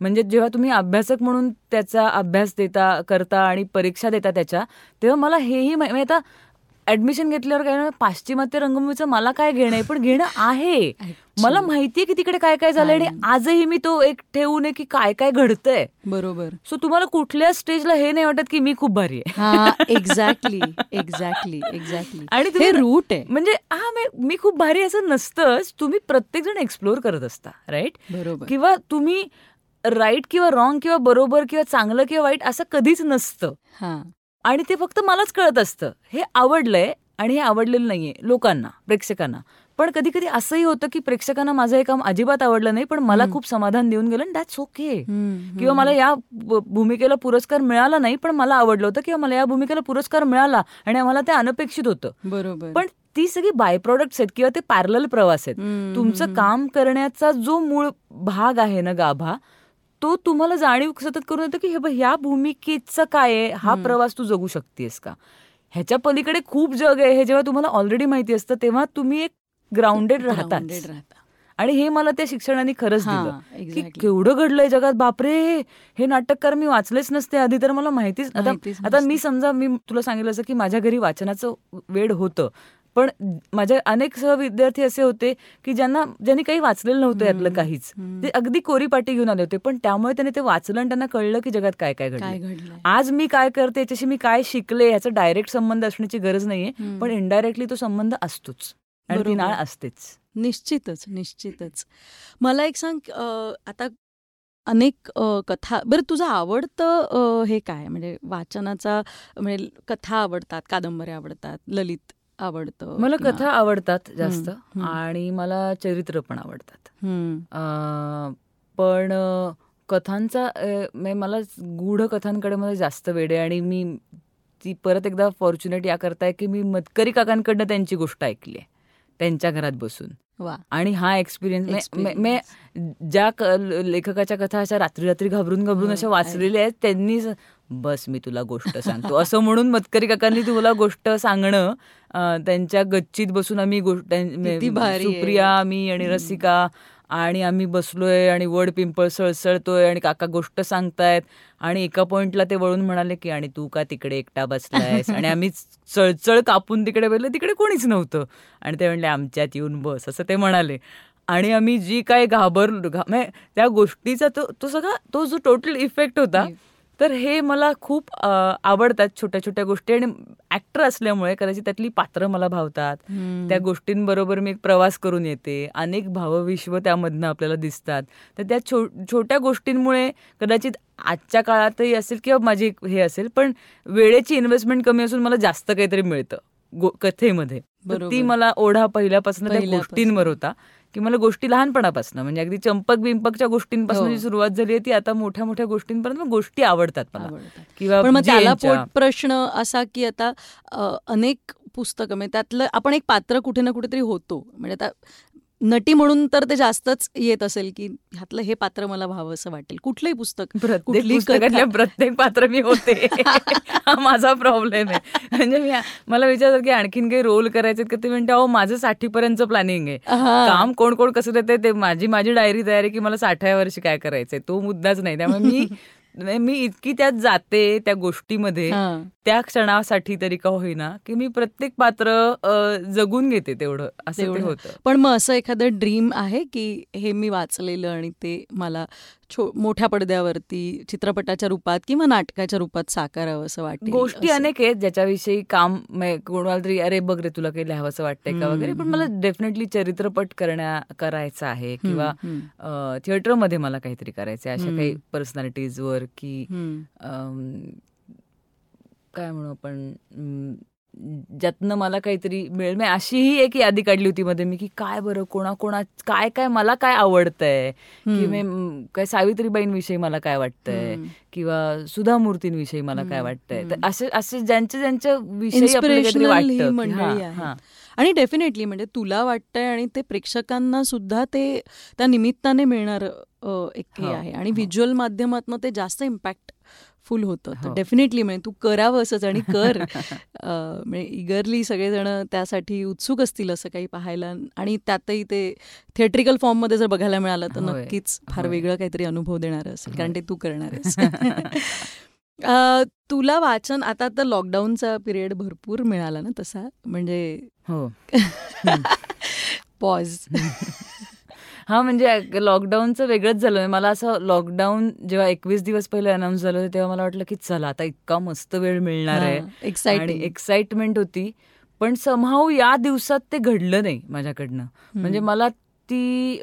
म्हणजे जेव्हा तुम्ही अभ्यासक म्हणून त्याचा अभ्यास देता करता आणि परीक्षा देता त्याच्या तेव्हा मला हेही माहि- म्हणजे आता ऍडमिशन घेतल्यावर काय ना, पाश्चिमात्य रंगभूमीचं मला काय घेणं आहे? पण घेणं आहे. मला माहितीये की तिकडे काय काय झालंय आणि आजही मी तो एक ठेवू नये की काय काय घडतंय. बरोबर. सो तुम्हाला कुठल्या स्टेजला हे नाही वाटत की मी खूप भारी आहे? हा एक्झॅक्टली एक्झॅक्टली एक्झॅक्टली आणि हे रूट आहे. म्हणजे हा मी- खूप भारी असं नसतंच. तुम्ही प्रत्येक जण एक्सप्लोअर करत असता राईट बरोबर. किंवा तुम्ही राईट किंवा रॉंग किंवा बरोबर किंवा चांगलं किंवा वाईट असं कधीच नसतं. आणि ते फक्त मलाच कळत असतं. हे आवडलंय आणि हे आवडलेलं नाहीये लोकांना प्रेक्षकांना. पण कधी कधी असंही होतं की प्रेक्षकांना माझं हे काम अजिबात आवडलं नाही पण मला खूप समाधान देऊन गेलं दॅट्स ओके किंवा मला या भूमिकेला पुरस्कार मिळाला नाही पण मला आवडलं होतं किंवा मला या भूमिकेला पुरस्कार मिळाला आणि आम्हाला ते अनपेक्षित होतं. बरोबर. पण ती सगळी बाय प्रोडक्ट्स आहेत किंवा ते पॅरल प्रवास आहेत. तुमचं काम करण्याचा जो मूळ भाग आहे ना गाभा तो तुम्हाला जाणीव सतत करून येतो की हे बघ, ह्या भूमिकेचं काय आहे? हा प्रवास तू जगू शकतेस का? ह्याच्या पलीकडे खूप जग आहे. हे जेव्हा तुम्हाला ऑलरेडी माहिती असतं तेव्हा तुम्ही एक ग्राउंडेड राहता. आणि हे मला त्या शिक्षणाने खरंच दिलं. की. केवढं घडलंय जगात? बापरे! हे नाटककार मी वाचलेच नसते आधी तर मला माहितीच आता आता. मी समजा मी तुला सांगितलं असं की माझ्या घरी वाचनाचं वेळ होतं. पण माझे अनेक सहविद्यार्थी असे होते की ज्यांना ज्यांनी काही वाचलेलं नव्हतं यातलं काहीच. ते अगदी कोरी पाटी घेऊन आले होते पण त्यामुळे त्यांनी ते वाचलं आणि त्यांना कळलं की जगात काय काय काय घडलं आज मी काय करते याच्याशी मी काय शिकले याचा डायरेक्ट संबंध असण्याची गरज नाहीये. पण इनडायरेक्टली तो संबंध असतोच. आणि ती. नाळ असतेच. निश्चितच निश्चितच. मला एक सांग आता अनेक कथा बरं तुझं आवडतं हे काय? म्हणजे वाचनाचा म्हणजे कथा आवडतात कादंबऱ्या आवडतात ललित आवडतं मला कथा आवडतात जास्त. आणि मला चरित्र पण आवडतात. पण कथांचा मला गूढ कथांकडे मला जास्त वेळ आहे आणि मी ती परत एकदा फॉर्च्युनेट या करताय की मी मतकरी काकांकडनं त्यांची गोष्ट ऐकली आहे त्यांच्या घरात बसून. वा. आणि हा एक्सपिरियन्स ज्या लेखकाच्या कथा अशा रात्री रात्री घाबरून घाबरून अशा वाचलेल्या आहेत त्यांनी बस मी तुला गोष्ट सांगतो. असं म्हणून मतकरी काकांनी तुला गोष्ट सांगणं त्यांच्या गच्चीत बसून आम्ही गोष्ट. सुप्रिया मी आणि रसिका आणि आम्ही बसलोय आणि वड पिंपळ सळसळतोय आणि काका गोष्ट सांगतायत. आणि एका पॉइंटला ते वळून म्हणाले की आणि तू का तिकडे एकटा बसलायस? आणि आम्ही चळचळ कापून तिकडे बसलो तिकडे कोणीच नव्हतं. आणि ते म्हणले आमच्यात येऊन बस असं ते म्हणाले. आणि आम्ही जी काय घाबरलो त्या गोष्टीचा तो तो सगळा तो जो टोटल इफेक्ट होता तर हे मला खूप आवडतात छोट्या छोट्या गोष्टी आणि ऍक्टर असल्यामुळे कदाचित त्यातली पात्र मला भावतात. त्या गोष्टींबरोबर मी एक प्रवास करून येते अनेक भावविश्व त्यामधनं आपल्याला दिसतात तर त्या छो छोट्या गोष्टींमुळे कदाचित आजच्या काळातही असेल किंवा माझी हे असेल पण वेळेची इन्व्हेस्टमेंट कमी असून मला जास्त काहीतरी मिळतं कथेमध्ये. ती मला ओढा पहिल्यापासून त्या पहिल्यापासून. गोष्टींवर होता की मला गोष्टी लहानपणापासून म्हणजे अगदी चंपक बिंपकच्या गोष्टींपासून हो. जी सुरुवात झाली आहे ती आता मोठ्या मोठ्या गोष्टींपर्यंत गोष्टी आवडतात मला. किंवा त्याला. पोट प्रश्न असा की आता अनेक पुस्तकं म्हणजे त्यातलं आपण एक पात्र कुठे ना कुठेतरी होतो म्हणजे आता नटी म्हणून तर ते जास्तच येत असेल की ह्यातलं हे पात्र मला व्हावं असं वाटेल. कुठलंही पुस्तक प्रत्येक पात्र मी होते. हा माझा प्रॉब्लेम आहे. म्हणजे मी मला विचारतात की आणखीन काही रोल करायचे का? ते म्हणते अहो माझं साठीपर्यंतचं प्लॅनिंग आहे. काम कोण कोण कसं देते ते माझी माझी डायरी तयार आहे की मला साठाव्या वर्षी काय करायचंय? तो मुद्दाच नाही. त्यामुळे मी मी इतकी त्यात जाते त्या गोष्टीमध्ये. त्या क्षणासाठी तरी का होईना की मी प्रत्येक पात्र जगून घेते तेवढं असं ते तेवढं. होतं पण मग असं एखादं ड्रीम आहे की हे मी वाचलेलं आणि ते मला छो मोठ्या पडद्यावरती चित्रपटाच्या रूपात किंवा नाटकाच्या रूपात साकारावं असं वाटेल गोष्टी असं. अनेक आहेत ज्याच्याविषयी काम कोणाला तरी अरे बघ रे तुला काही लिहावंसं वाटतंय का वगैरे पण मला डेफिनेटली चरित्रपट करण्या करायचं आहे किंवा थिएटरमध्ये मला काहीतरी करायचं आहे अशा. काही पर्सनॅलिटीजवर की काय म्हणू आपण ज्यातनं मला काहीतरी मिळेल म्हणजे अशीही एक यादी काढली होती मध्ये मी की काय बरं कोणा कोणा काय काय मला काय आवडतंय की. मी, म, काय सावित्रीबाईंविषयी मला काय वाटतंय. किंवा सुधा मूर्तींविषयी मला काय वाटतंय तर. असे असे ज्यांच्या ज्यांच्या विषयी ही वाटतं हां. हां. आणि डेफिनेटली म्हणजे तुला वाटतंय आणि ते प्रेक्षकांना सुद्धा ते त्या निमित्ताने मिळणार एक हे हो, आहे आणि हो. व्हिज्युअल माध्यमातनं ते जास्त इम्पॅक्टफुल होतं. तर हो. डेफिनेटली म्हणजे तू करावं असंच आणि कर. म्हणजे इगरली सगळेजण त्यासाठी उत्सुक असतील असं काही पाहायला. आणि त्यातही ते थिएट्रिकल फॉर्ममध्ये जर बघायला मिळालं तर नक्कीच फार. वेगळं काहीतरी अनुभव देणार असेल कारण. ते तू करणार आहेस. तुला वाचन आता तर लॉकडाऊनचा पिरियड भरपूर मिळाला ना तसा. म्हणजे हो. पॉज हा म्हणजे लॉकडाऊनचं वेगळंच झालं. म्हणजे मला असं लॉकडाऊन जेव्हा एकवीस दिवस पहिले अनाऊन्स झालं होतं तेव्हा मला वाटलं की चला आता इतका मस्त वेळ मिळणार आहे. आणि एक्साइटिंग एक्साइटमेंट होती. पण समहाऊ या दिवसात ते घडलं नाही माझ्याकडनं. म्हणजे मला ती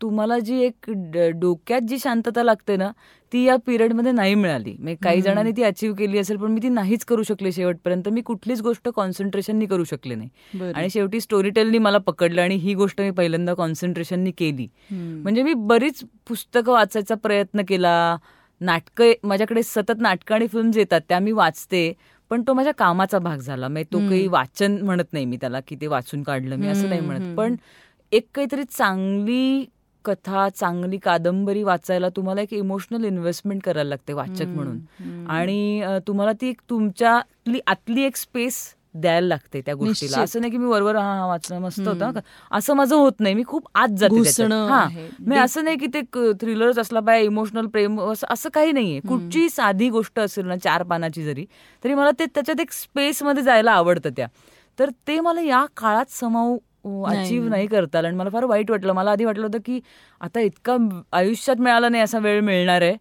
तुम्हाला जी एक डोक्यात जी शांतता लागते ना ती या पिरियडमध्ये नाही मिळाली. म्हणजे काही. जणांनी ती अचीव केली असेल पण मी ती नाहीच करू शकले शेवटपर्यंत. मी कुठलीच गोष्ट कॉन्सन्ट्रेशननी करू शकले नाही. आणि शेवटी स्टोरी टेलनी मला पकडलं आणि ही गोष्ट मी पहिल्यांदा कॉन्सन्ट्रेशननी केली. म्हणजे मी बरीच पुस्तकं वाचायचा प्रयत्न केला. नाटकं माझ्याकडे सतत नाटकं आणि फिल्म्स येतात त्या मी वाचते. पण तो माझ्या कामाचा भाग झाला. म्हणजे तो. काही वाचन म्हणत नाही मी त्याला की ते वाचून काढलं मी असं नाही म्हणत. पण एक काहीतरी चांगली कथा चांगली कादंबरी वाचायला तुम्हाला एक इमोशनल इन्व्हेस्टमेंट करायला लागते वाचक म्हणून. आणि तुम्हाला ती एक तुमच्यातली आतली एक स्पेस द्यायला लागते त्या गोष्टीला. असं नाही की मी वरवर हा वाचणं मस्त होतं असं माझं होत नाही. मी खूप आत जाते हा. मी असं नाही की ते थ्रिलरच असला पाहिजे इमोशनल प्रेम असं काही नाहीये कुठची साधी गोष्ट असेल ना चार पानाची जरी तरी मला ते त्याच्यात एक स्पेस मध्ये जायला आवडतं त्या. तर ते मला या काळात समावू अचीव नाही करता. आणि मला फार वाईट वाटलं. मला आधी वाटलं होतं की आता इतका आयुष्यात मिळाला नाही असा वेळ मिळणार आहे.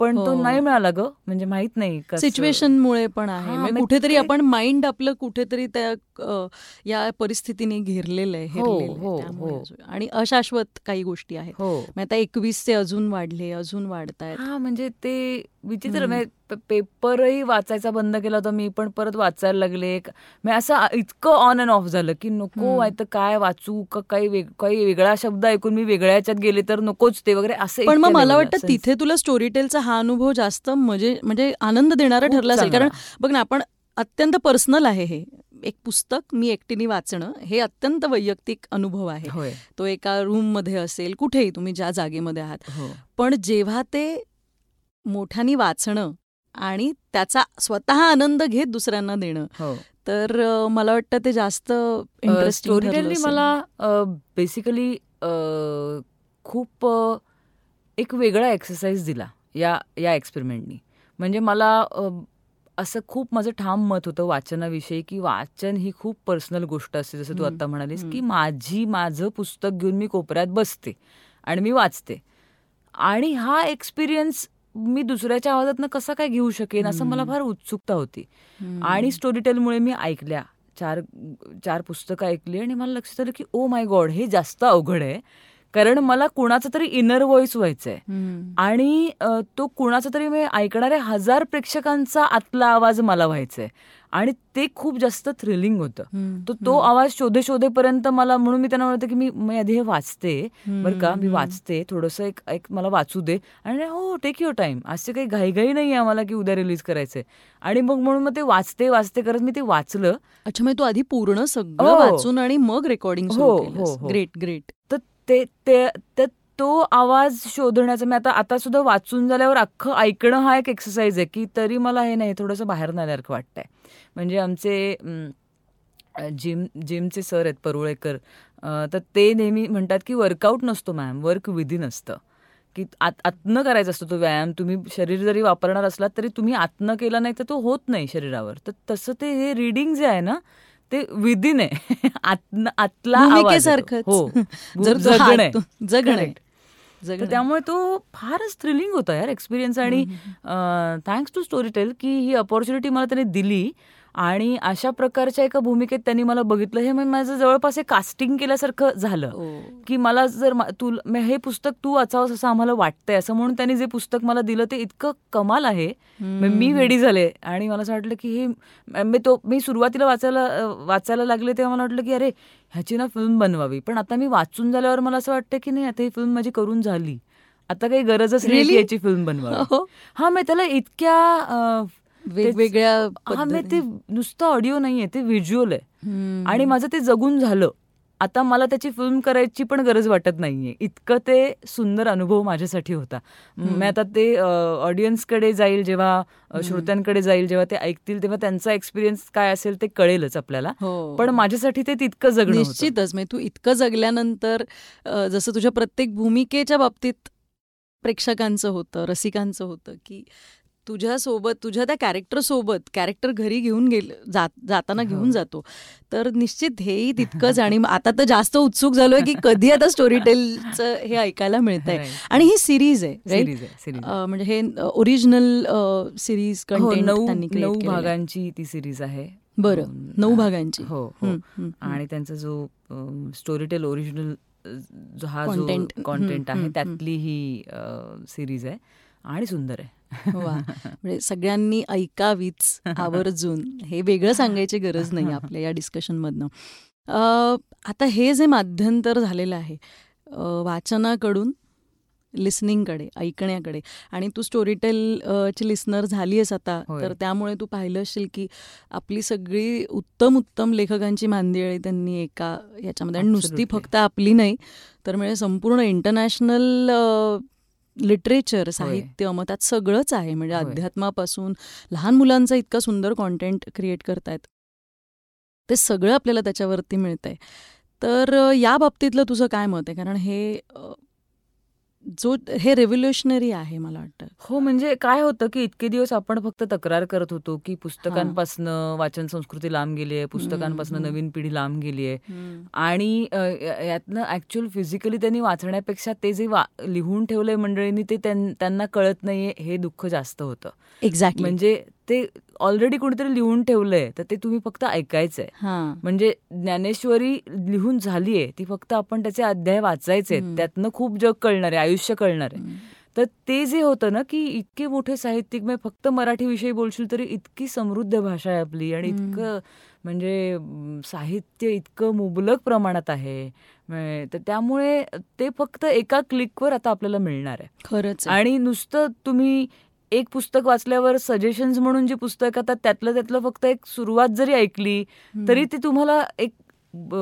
पण तो हो. नाही मिळाला ग. म्हणजे माहीत नाही सिच्युएशनमुळे पण आहे. म्हणजे कुठेतरी आपण माइंड आपलं कुठेतरी त्या या परिस्थितीने घेरलेलं आहे हो, हो, आणि अशाश्वत काही गोष्टी आहेत. आता एकवीसचे अजून वाढले अजून वाढतायत. हा म्हणजे ते विचित्र पेपरही वाचायचा बंद केला होता मी पण परत वाचायला लागले. मी असं इतकं ऑन अँड ऑफ झालं की नको तर काय वाचू? काही काही वेगळा शब्द ऐकून मी वेगळ्या याच्यात गेले तर नकोच ते वगैरे असं पण मग मला वाटतं तिथे तुला स्टोरी टेलचा हा अनुभव जास्त म्हणजे म्हणजे आनंद देणारा ठरला असेल. कारण बघ ना आपण अत्यंत पर्सनल आहे हे. एक पुस्तक मी एकटीने वाचणं हे अत्यंत वैयक्तिक अनुभव आहे. तो एका रूममध्ये असेल कुठेही तुम्ही ज्या जागेमध्ये आहात. हो. पण जेव्हा ते मोठ्यानी वाचणं आणि त्याचा स्वतः आनंद घेत दुसऱ्यांना देणं. हो. तर मला वाटतं ते जास्त स्टोरी मला बेसिकली खूप एक वेगळा एक्सरसाइज दिला या या एक्सपेरिमेंटनी म्हणजे मला असं खूप माझं ठाम मत होतं वाचनाविषयी की वाचन ही खूप पर्सनल गोष्ट असते जसं तू आता म्हणालीस की माझी माझं पुस्तक घेऊन मी कोपऱ्यात बसते आणि मी वाचते. आणि हा एक्सपिरियन्स मी दुसऱ्याच्या आवाजातनं कसा काय घेऊ शकेन असं मला फार उत्सुकता होती. आणि स्टोरी टेलमुळे मी ऐकल्या. चार चार पुस्तकं ऐकली आणि मला लक्षात आलं की ओ माय गॉड हे जास्त अवघड आहे. कारण मला कुणाचा तरी इनर व्हॉइस व्हायचंय. आणि तो कुणाचा तरी म्हणजे ऐकणाऱ्या हजार प्रेक्षकांचा आतला आवाज मला व्हायचाय. आणि ते खूप जास्त थ्रिलिंग होतं. तर तो आवाज शोधे शोधेपर्यंत मला म्हणून मी त्यांना म्हणते की मी मी आधी हे वाचते. बरं का मी वाचते. थोडंसं एक एक मला वाचू दे. आणि हो टेक युअर टाइम असे काही घाईघाई नाही आम्हाला की उद्या रिलीज करायचंय. आणि मग म्हणून मग ते वाचते वाचते करत मी ते वाचलं. अच्छा मग तू आधी पूर्ण सगळं हो. वाचून आणि मग रेकॉर्डिंग हो हो ग्रेट ग्रेट तर ते ते तो आवाज शोधण्याचं मी आता आता सुद्धा वाचून झाल्यावर अख्खं ऐकणं हा एक एक्सरसाइज आहे की तरी मला हे नाही थोडंसं बाहेर नाल्यासारखं वाटतंय. म्हणजे आमचे जिम जिमचे सर आहेत परुळेकर तर ते नेहमी म्हणतात की वर्कआउट नसतो मॅम वर्क विदिन असतं की आत आतनं करायचा असतो तो व्यायाम. तुम्ही शरीर जरी वापरणार असलात तरी तुम्ही आतनं केला नाही तर तो होत नाही शरीरावर. तर तसं ते हे रिडिंग जे आहे ना ते विदिन आहे आतला हो. जगण. त्यामुळे तो फारच थ्रिलिंग होता यार एक्सपिरियन्स आणि थँक्स टू स्टोरी टेल की ही अपॉर्च्युनिटी मला त्याने दिली. आणि अशा प्रकारच्या एका भूमिकेत त्यांनी मला बघितलं. हे माझं जवळपास एक कास्टिंग केल्यासारखं झालं. की मला जर तू हे पुस्तक तू वाचावंस असं आम्हाला वाटतंय. असं म्हणून त्यांनी जे पुस्तक मला दिलं ते इतकं कमाल आहे. मी वेडी झाले. आणि मला असं वाटलं की हे मी तो मी सुरुवातीला वाचायला वाचायला लागले तेव्हा मला वाटलं की अरे ह्याची ना फिल्म बनवावी. पण आता मी वाचून झाल्यावर मला असं वाटतं की नाही आता ही फिल्म माझी करून झाली. आता काही गरजच नाही याची फिल्म बनवावी. हो. हा मी त्याला इतक्या वेगवेगळ्या हा मी ते नुसतं ऑडिओ नाहीये ते व्हिज्युअल आहे. आणि माझं ते जगून झालं. आता मला त्याची फिल्म करायची पण गरज वाटत नाहीये. इतकं ते सुंदर अनुभव माझ्यासाठी होता. मी आता ते ऑडियन्सकडे जाईल जेव्हा श्रोत्यांकडे जाईल जेव्हा ते ऐकतील तेव्हा त्यांचा एक्सपिरियन्स काय असेल ते कळेलच आपल्याला. हो. पण माझ्यासाठी ते तितकं जगणं निश्चितच म्हणजे तू इतकं जगल्यानंतर जसं तुझ्या प्रत्येक भूमिकेच्या बाबतीत प्रेक्षकांचं होतं रसिकांचं होतं की तुझ्यासोबत तुझ्या त्या कॅरेक्टर सोबत कॅरेक्टर घरी घेऊन गेल जाताना घेऊन हो. जातो. तर निश्चित हेही तितकंच आणि आता तर जास्त उत्सुक झालोय की कधी आता स्टोरी टेलचं हे ऐकायला मिळत आहे आणि ही सिरीज आहे म्हणजे हे ओरिजिनल सिरीज कंटेंट नऊ भागांची ती सिरीज आहे. बरं नऊ भागांची. हो, हो. आणि त्यांचा जो स्टोरी टेल ओरिजिनल जो हा जो कॉन्टेंट आहे त्यातली ही सिरीज आहे. आणि सुंदर आहे. वा. म्हणजे सगळ्यांनी ऐकावीच आवर्जून. हे वेगळं सांगायची गरज नाही आपल्या या डिस्कशनमधनं आता हे जे माध्यंतर झालेलं आहे वाचनाकडून लिसनिंगकडे ऐकण्याकडे आणि तू स्टोरीटेल ची लिस्नर झाली आहेस आता. तर त्यामुळे तू पाहिलं असेल की आपली सगळी उत्तम उत्तम लेखकांची मांदियाळी त्यांनी एका याच्यामध्ये. आणि नुसती. फक्त आपली नाही तर म्हणजे संपूर्ण इंटरनॅशनल लिटरेचर साहित्य मग त्यात सगळंच आहे. म्हणजे. अध्यात्मापासून लहान मुलांचं इतकं सुंदर कॉन्टेंट क्रिएट करतायत. ते सगळं आपल्याला त्याच्यावरती मिळतंय. तर या बाबतीतलं तुझं काय मत आहे? कारण हे जो हे रेव्होल्युशनरी आहे मला वाटतं. हो म्हणजे काय होतं की इतके दिवस आपण फक्त तक्रार करत होतो की पुस्तकांपासनं वाचन संस्कृती लांब गेली आहे पुस्तकांपासनं. नवीन पिढी लांब गेली आहे. आणि यातनं ऍक्च्युअल फिजिकली त्यांनी वाचण्यापेक्षा ते जे वा लिहून ठेवलंय मंडळींनी ते त्यां- त्यांना कळत नाहीये हे दुःख जास्त होतं. एक्झॅक्टली म्हणजे ते ऑलरेडी कोणीतरी लिहून ठेवलंय तर ते तुम्ही फक्त ऐकायचंय. हां. म्हणजे ज्ञानेश्वरी लिहून झालीये ती फक्त आपण त्याचे अध्याय वाचायचे. त्यातनं खूप जग कळणार आहे आयुष्य कळणार. आहे तर ते जे होतं ना की इतके मोठे साहित्यिक म्हणजे फक्त मराठी विषयी बोलशील तरी इतकी समृद्ध भाषा आहे आपली आणि. इतकं म्हणजे साहित्य इतकं मुबलक प्रमाणात आहे. म्हणजे तर त्यामुळे ते फक्त एका क्लिकवर आता आपल्याला मिळणार आहे. खरंच. आणि नुसतं तुम्ही एक पुस्तक वाचल्यावर सजेशन्स म्हणून जी पुस्तक आता त्यातलं त्यातलं फक्त एक सुरुवात जरी ऐकली. तरी ते तुम्हाला एक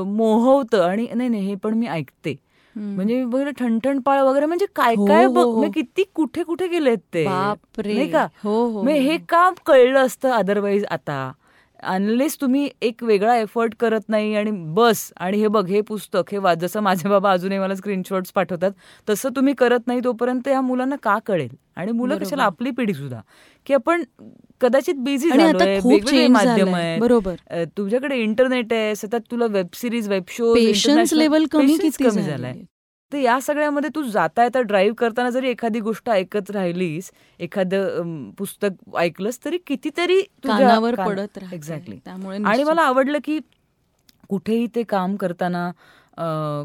मोहवतं आणि नाही नाही हे पण मी ऐकते. म्हणजे मी बघितलं ठणठणपाळ वगैरे म्हणजे काय हो, काय हो, बघ हो. किती कुठे कुठे गेलेत ते नाही का? हो हो म्हणजे हे हो. का कळलं असतं अदरवाईज आता अनलेस तुम्ही एक वेगळा एफर्ट करत नाही आणि बस आणि हे बघ हे पुस्तक हे वाच जसं माझे बाबा अजूनही मला स्क्रीनशॉट्स पाठवतात तसं तुम्ही करत नाही तोपर्यंत या मुलांना का कळेल? आणि मुलं. कशाला आपली पिढी सुद्धा? की आपण कदाचित बिझी वेगवेगळे माध्यम आहेत. बरोबर. तुझ्याकडे इंटरनेट आहे सतत तुला web series web show level कमी झालंय. तर या सगळ्यामध्ये तू जाता येता ड्राईव्ह करताना जरी एखादी गोष्ट ऐकत राहिलीस एखादं पुस्तक ऐकलंस तरी कितीतरी तुझ्या कानावर कान- पडत. Exactly. त्यामुळे आणि मला आवडलं की कुठेही ते काम करताना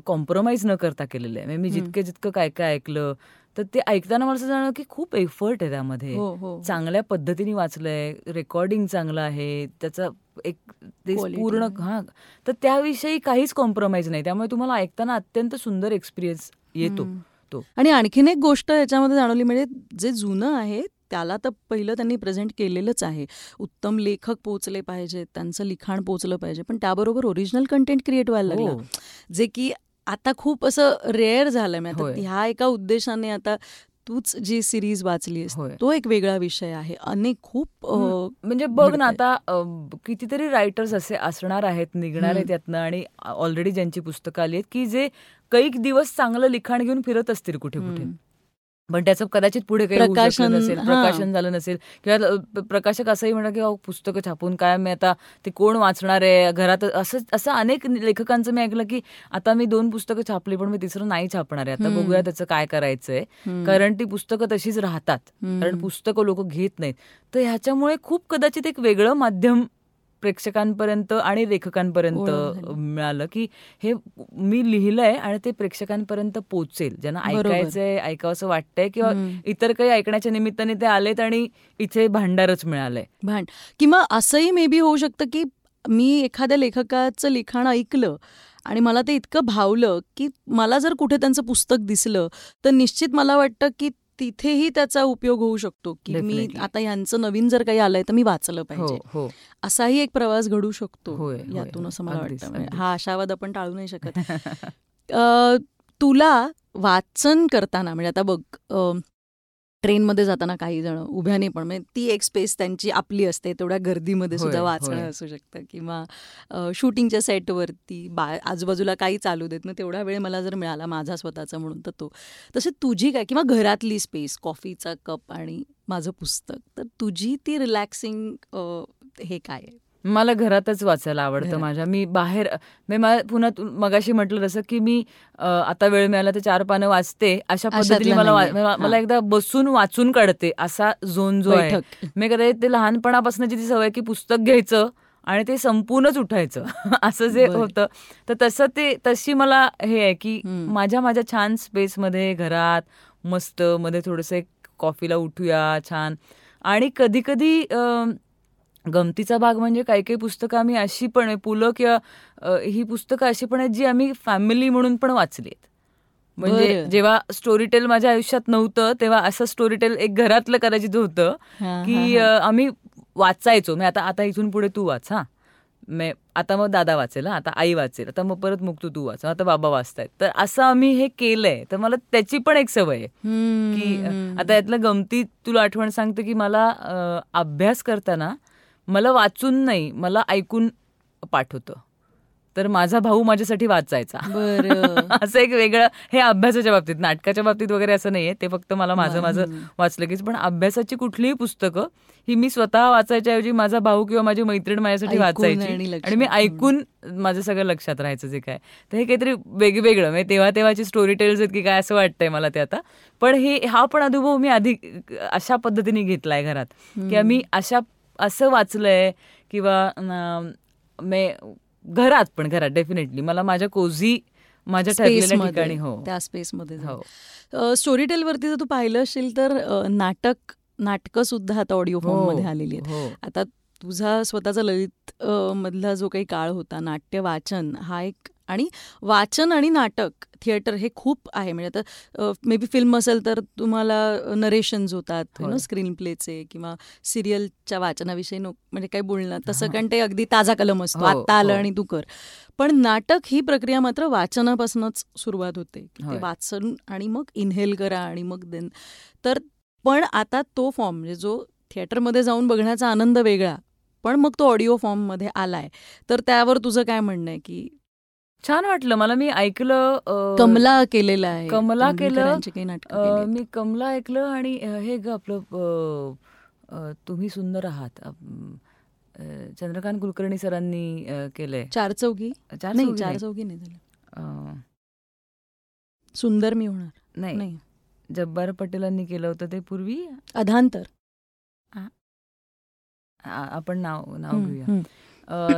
कॉम्प्रोमाइज न करता केलेलं आहे म्हणजे मी. जितके जितकं काय काय ऐकलं तर ते ऐकताना मला असं जाणवलं की खूप एफर्ट आहे त्यामध्ये हो हो हो. चांगल्या पद्धतीने वाचलंय रेकॉर्डिंग चांगलं आहे त्याचा एक ते पूर्ण. हा तर त्याविषयी काहीच कॉम्प्रोमाइज नाही त्यामुळे तुम्हाला ऐकताना अत्यंत सुंदर एक्सपिरियन्स येतो. तो. आणि आणखीन एक गोष्ट याच्यामध्ये जाणवली म्हणजे जे जुनं आहे त्याला तर पहिलं त्यांनी प्रेझेंट केलेलंच आहे उत्तम लेखक पोचले पाहिजेत त्यांचं लिखाण पोचलं पाहिजे पण त्याबरोबर ओरिजिनल कंटेंट क्रिएट व्हायला लागलं हो. जे की आता खूप असं रेअर झालंय म्हणजे होय. आता ह्या एका उद्देशाने आता तूच जी सिरीज वाचलीस होय. तो एक वेगळा विषय आहे अनेक खूप म्हणजे बघ ना. आता कितीतरी रायटर्स असे असणार आहेत निघणार आहेत यातनं आणि ऑलरेडी ज्यांची पुस्तकं आली आहेत की जे कैक दिवस चांगलं लिखाण घेऊन फिरत असतील कुठे कुठे. पण त्याचं कदाचित पुढे काही प्रकाशन, नसेल. प्रकाशन झालं नसेल किंवा प्रकाशक असंही म्हणा की पुस्तकं छापून काय मी आता ते कोण वाचणार आहे घरात असं असं अनेक लेखकांचं मी ऐकलं की आता मी दोन पुस्तकं छापली पण मी तिसरं नाही छापणार आहे आता. बघूया त्याचं काय करायचंय. कारण ती पुस्तकं तशीच राहतात. कारण पुस्तकं लोक घेत नाहीत तर ह्याच्यामुळे खूप कदाचित एक वेगळं माध्यम प्रेक्षकांपर्यंत आणि लेखकांपर्यंत. मिळालं की हे मी लिहिलंय आणि ते प्रेक्षकांपर्यंत पोचेल ज्यांना. ऐकायचंय ऐकावंसं वाटतंय किंवा. इतर काही ऐकण्याच्या निमित्ताने ते आलेत आणि इथे भांडारच मिळालंय भांड किंवा असंही मे बी होऊ शकतं की मी एखाद्या लेखकाचं लिखाण ऐकलं आणि मला ते इतकं भावलं की मला जर कुठे त्यांचं पुस्तक दिसलं तर निश्चित मला वाटतं की तिथेही त्याचा उपयोग होऊ शकतो की मी. आता ह्यांचं नवीन जर काही आलंय तर मी वाचलं पाहिजे हो असाही एक प्रवास घडू शकतो यातून. असं मला वाटतं म्हणजे. हा आशावाद आपण टाळू नाही शकत तुला वाचन करताना म्हणजे आता बघ ट्रेनमध्ये जाताना काही जण उभ्याने पण म्हणजे ती एक स्पेस त्यांची आपली असते तेवढ्या गर्दीमध्ये सुद्धा वाचणं. असू शकतं. किंवा शूटिंगच्या सेटवरती बा आजूबाजूला काही चालू देत ना तेवढा वेळ मला जर मिळाला माझा स्वतःचा म्हणून तर तो. तसे तुझी काय किंवा घरातली स्पेस कॉफीचा कप आणि माझं पुस्तक तर तुझी ती रिलॅक्सिंग हे काय आहे? मला घरातच वाचायला आवडतं. माझ्या मी बाहेर मी मला पुन्हा मगाशी म्हटलं जसं की मी आता वेळ मिळाला तर चार पानं वाचते अशा पद्धतीने मला. मला. एकदा बसून वाचून काढते असा झोन जो आहे मी कदाचित ते लहानपणापासूनची ती सवय की पुस्तक घ्यायचं आणि ते संपूर्णच उठायचं असं जे. होतं तर तसं ते तशी मला हे आहे की. माझ्या माझ्या छान स्पेसमध्ये घरात मस्त मध्ये थोडंसं कॉफीला उठूया छान आणि कधी कधी गमतीचा भाग म्हणजे काही काही पुस्तकं आम्ही अशी पण आहे, पुलं किंवा ही पुस्तकं अशी पण आहेत जी आम्ही फॅमिली म्हणून पण वाचली आहेत. म्हणजे. जेव्हा स्टोरी टेल माझ्या आयुष्यात नव्हतं तेव्हा असं स्टोरी टेल एक घरातलं कदाचित होतं की आम्ही वाचायचो. मी आता आता इथून पुढे तू वाच हा. मे आता मग दादा वाचेल आता आई वाचेल आता मग परत मुक्तू तू वाच आता बाबा वाचतायत. तर असं आम्ही हे केलंय. तर मला त्याची पण एक सवय आहे की. आता यातलं गमती तुला आठवण सांगते की मला अभ्यास करताना मला वाचून नाही मला ऐकून पाठ होतं तर माझा भाऊ माझ्यासाठी वाचायचा. असं एक वेगळं हे अभ्यासाच्या बाबतीत नाटकाच्या बाबतीत वगैरे असं नाहीये ते फक्त मला माझं माझं वाचलं की पण अभ्यासाची कुठलीही पुस्तकं ही मी स्वतः वाचायच्या ऐवजी माझा भाऊ किंवा माझी मैत्रीण माझ्यासाठी वाचायची आणि मी. ऐकून माझं सगळं लक्षात राहायचं जे काय. तर हे काहीतरी वेगवेगळं म्हणजे तेव्हा तेव्हाची स्टोरी टेल्स आहेत की काय असं वाटतंय मला ते आता. पण हे हा पण अनुभव मी आधी अशा पद्धतीने घेतलाय घरात. की आम्ही अशा असं वाचलंय किंवा मे घरात पण घरात डेफिनेटली मला माझ्या कोझी माझ्या ठरलेल्या ठिकाणी हो. त्या स्पेसमध्ये हो. स्टोरी टेल वरती जर तू पाहिलं असेल तर नाटक नाटकं सुद्धा आता ऑडिओ फॉर्ममध्ये आलेली आहेत. हो. आता तुझा स्वतःचा ललित मधला जो काही काळ होता नाट्य वाचन हा एक आणि वाचन आणि नाटक थिएटर हे खूप आहे. म्हणजे आता मे बी फिल्म असेल तर तुम्हाला नरेशन्स होतात होय. स्क्रीन प्लेचे किंवा सिरियलच्या वाचनाविषयी नो म्हणजे काही बोलणं तसं कारण ते अगदी ताजा कलम असतो. हो, आत्ता आलं हो. आणि तू कर. पण नाटक ही प्रक्रिया मात्र वाचनापासूनच सुरुवात होते. ते. वाचन आणि मग इन्हेल करा आणि मग देन तर पण आता तो फॉर्म म्हणजे जो थिएटरमध्ये जाऊन बघण्याचा आनंद वेगळा पण मग तो ऑडिओ फॉर्ममध्ये आलाय. तर त्यावर तुझं काय म्हणणं आहे? की छान वाटलं. मला मी ऐकलं कमला केलेलं आहे. कमला केलं, मी कमला ऐकलं आणि हे ग आपलं तुम्ही सुंदर आहात. चंद्रकांत कुलकर्णी सरांनी केलंय. चार चौकी चार नाही. चौघी चार. चौकी नाही झालं. सुंदर मी होणार. नाही. नाही. जब्बार पटेलांनी केलं होतं ते पूर्वी. अधांतर. आपण नाव नाव घेऊया.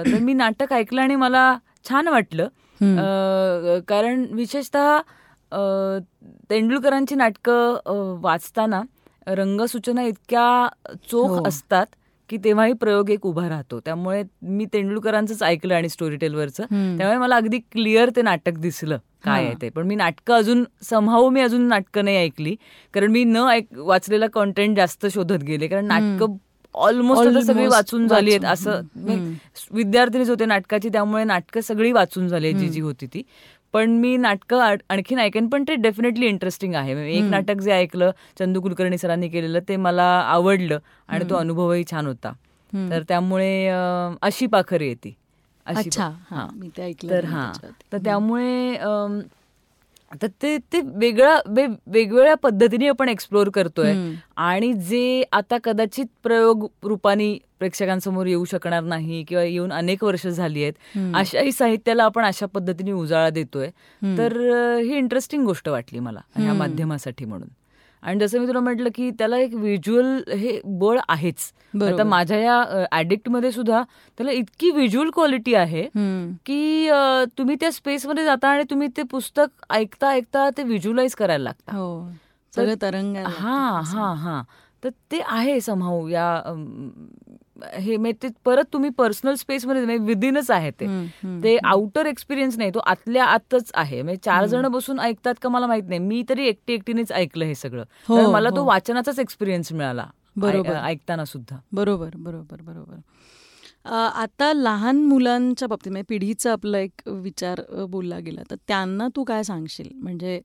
तर मी नाटक ऐकलं आणि मला छान वाटलं. कारण विशेषतः तेंडुलकरांची नाटकं वाचताना रंगसूचना इतक्या चोख हो. असतात की तेव्हाही प्रयोग एक उभा राहतो. त्यामुळे मी तेंडुलकरांचंच ऐकलं आणि स्टोरी टेलवरचं. त्यामुळे मला अगदी क्लिअर ते नाटक दिसलं काय. आहे ते. पण मी नाटकं अजून समहाऊ मी अजून नाटकं नाही ऐकली. कारण मी न ऐक वाचलेला कॉन्टेंट जास्त शोधत गेले. कारण नाटकं ऑलमोस्ट आता सगळी वाचून झाली आहेत. असं. विद्यार्थिनीच होते नाटकाची त्यामुळे नाटकं सगळी वाचून झाली आहेत जी. जी होती ती पण मी नाटकं आण- आणखीन ऐकेन पण ते डेफिनेटली इंटरेस्टिंग आहे एक. नाटक जे ऐकलं चंदू कुलकर्णी सरांनी केलेलं ते मला आवडलं आणि तो. अनुभवही छान होता. तर त्यामुळे अशी पाखरी येते अच्छा पा-. मी ते ऐकलं तर हा. तर त्यामुळे तर ते ते वेगळा वेगवेगळ्या पद्धतीने आपण एक्सप्लोर करतोय. आणि जे आता कदाचित प्रयोग रूपाने प्रेक्षकांसमोर येऊ शकणार नाही किंवा येऊन अनेक वर्ष झाली आहेत. अशाही साहित्याला आपण अशा पद्धतीने उजाळा देतोय. तर ही इंटरेस्टिंग गोष्ट वाटली मला ह्या हम्म. माध्यमासाठी म्हणून आणि जसं मी तुला म्हटलं की त्याला एक व्हिज्युअल हे बळ आहेच. आता माझ्या या ऍडिक्टमध्ये सुद्धा त्याला इतकी व्हिज्युअल क्वालिटी आहे. की तुम्ही त्या स्पेसमध्ये जाता आणि तुम्ही ते पुस्तक ऐकता ऐकता ते व्हिज्युअलाइज करायला लागता. हो. सगळं तरंग हा हा हा. तर ते आहे समहाऊ या हे म्हणजे ते परत तुम्ही पर्सनल स्पेसमध्ये विदिनच आहे ते. ते आउटर एक्सपिरियन्स नाही तो आतल्या आतच आहे. म्हणजे चार जण बसून ऐकतात का मला माहीत नाही. मी तरी एकटी एकटीनेच ऐकलं हे सगळं. हो, मला तो हो. वाचनाचाच एक्सपिरियन्स मिळाला. बरोबर. ऐकताना सुद्धा. बरोबर बरोबर बरोबर. आता लहान मुलांच्या बाबतीत म्हणजे पिढीचा आपला एक विचार बोलला गेला तर त्यांना तू काय सांगशील? म्हणजे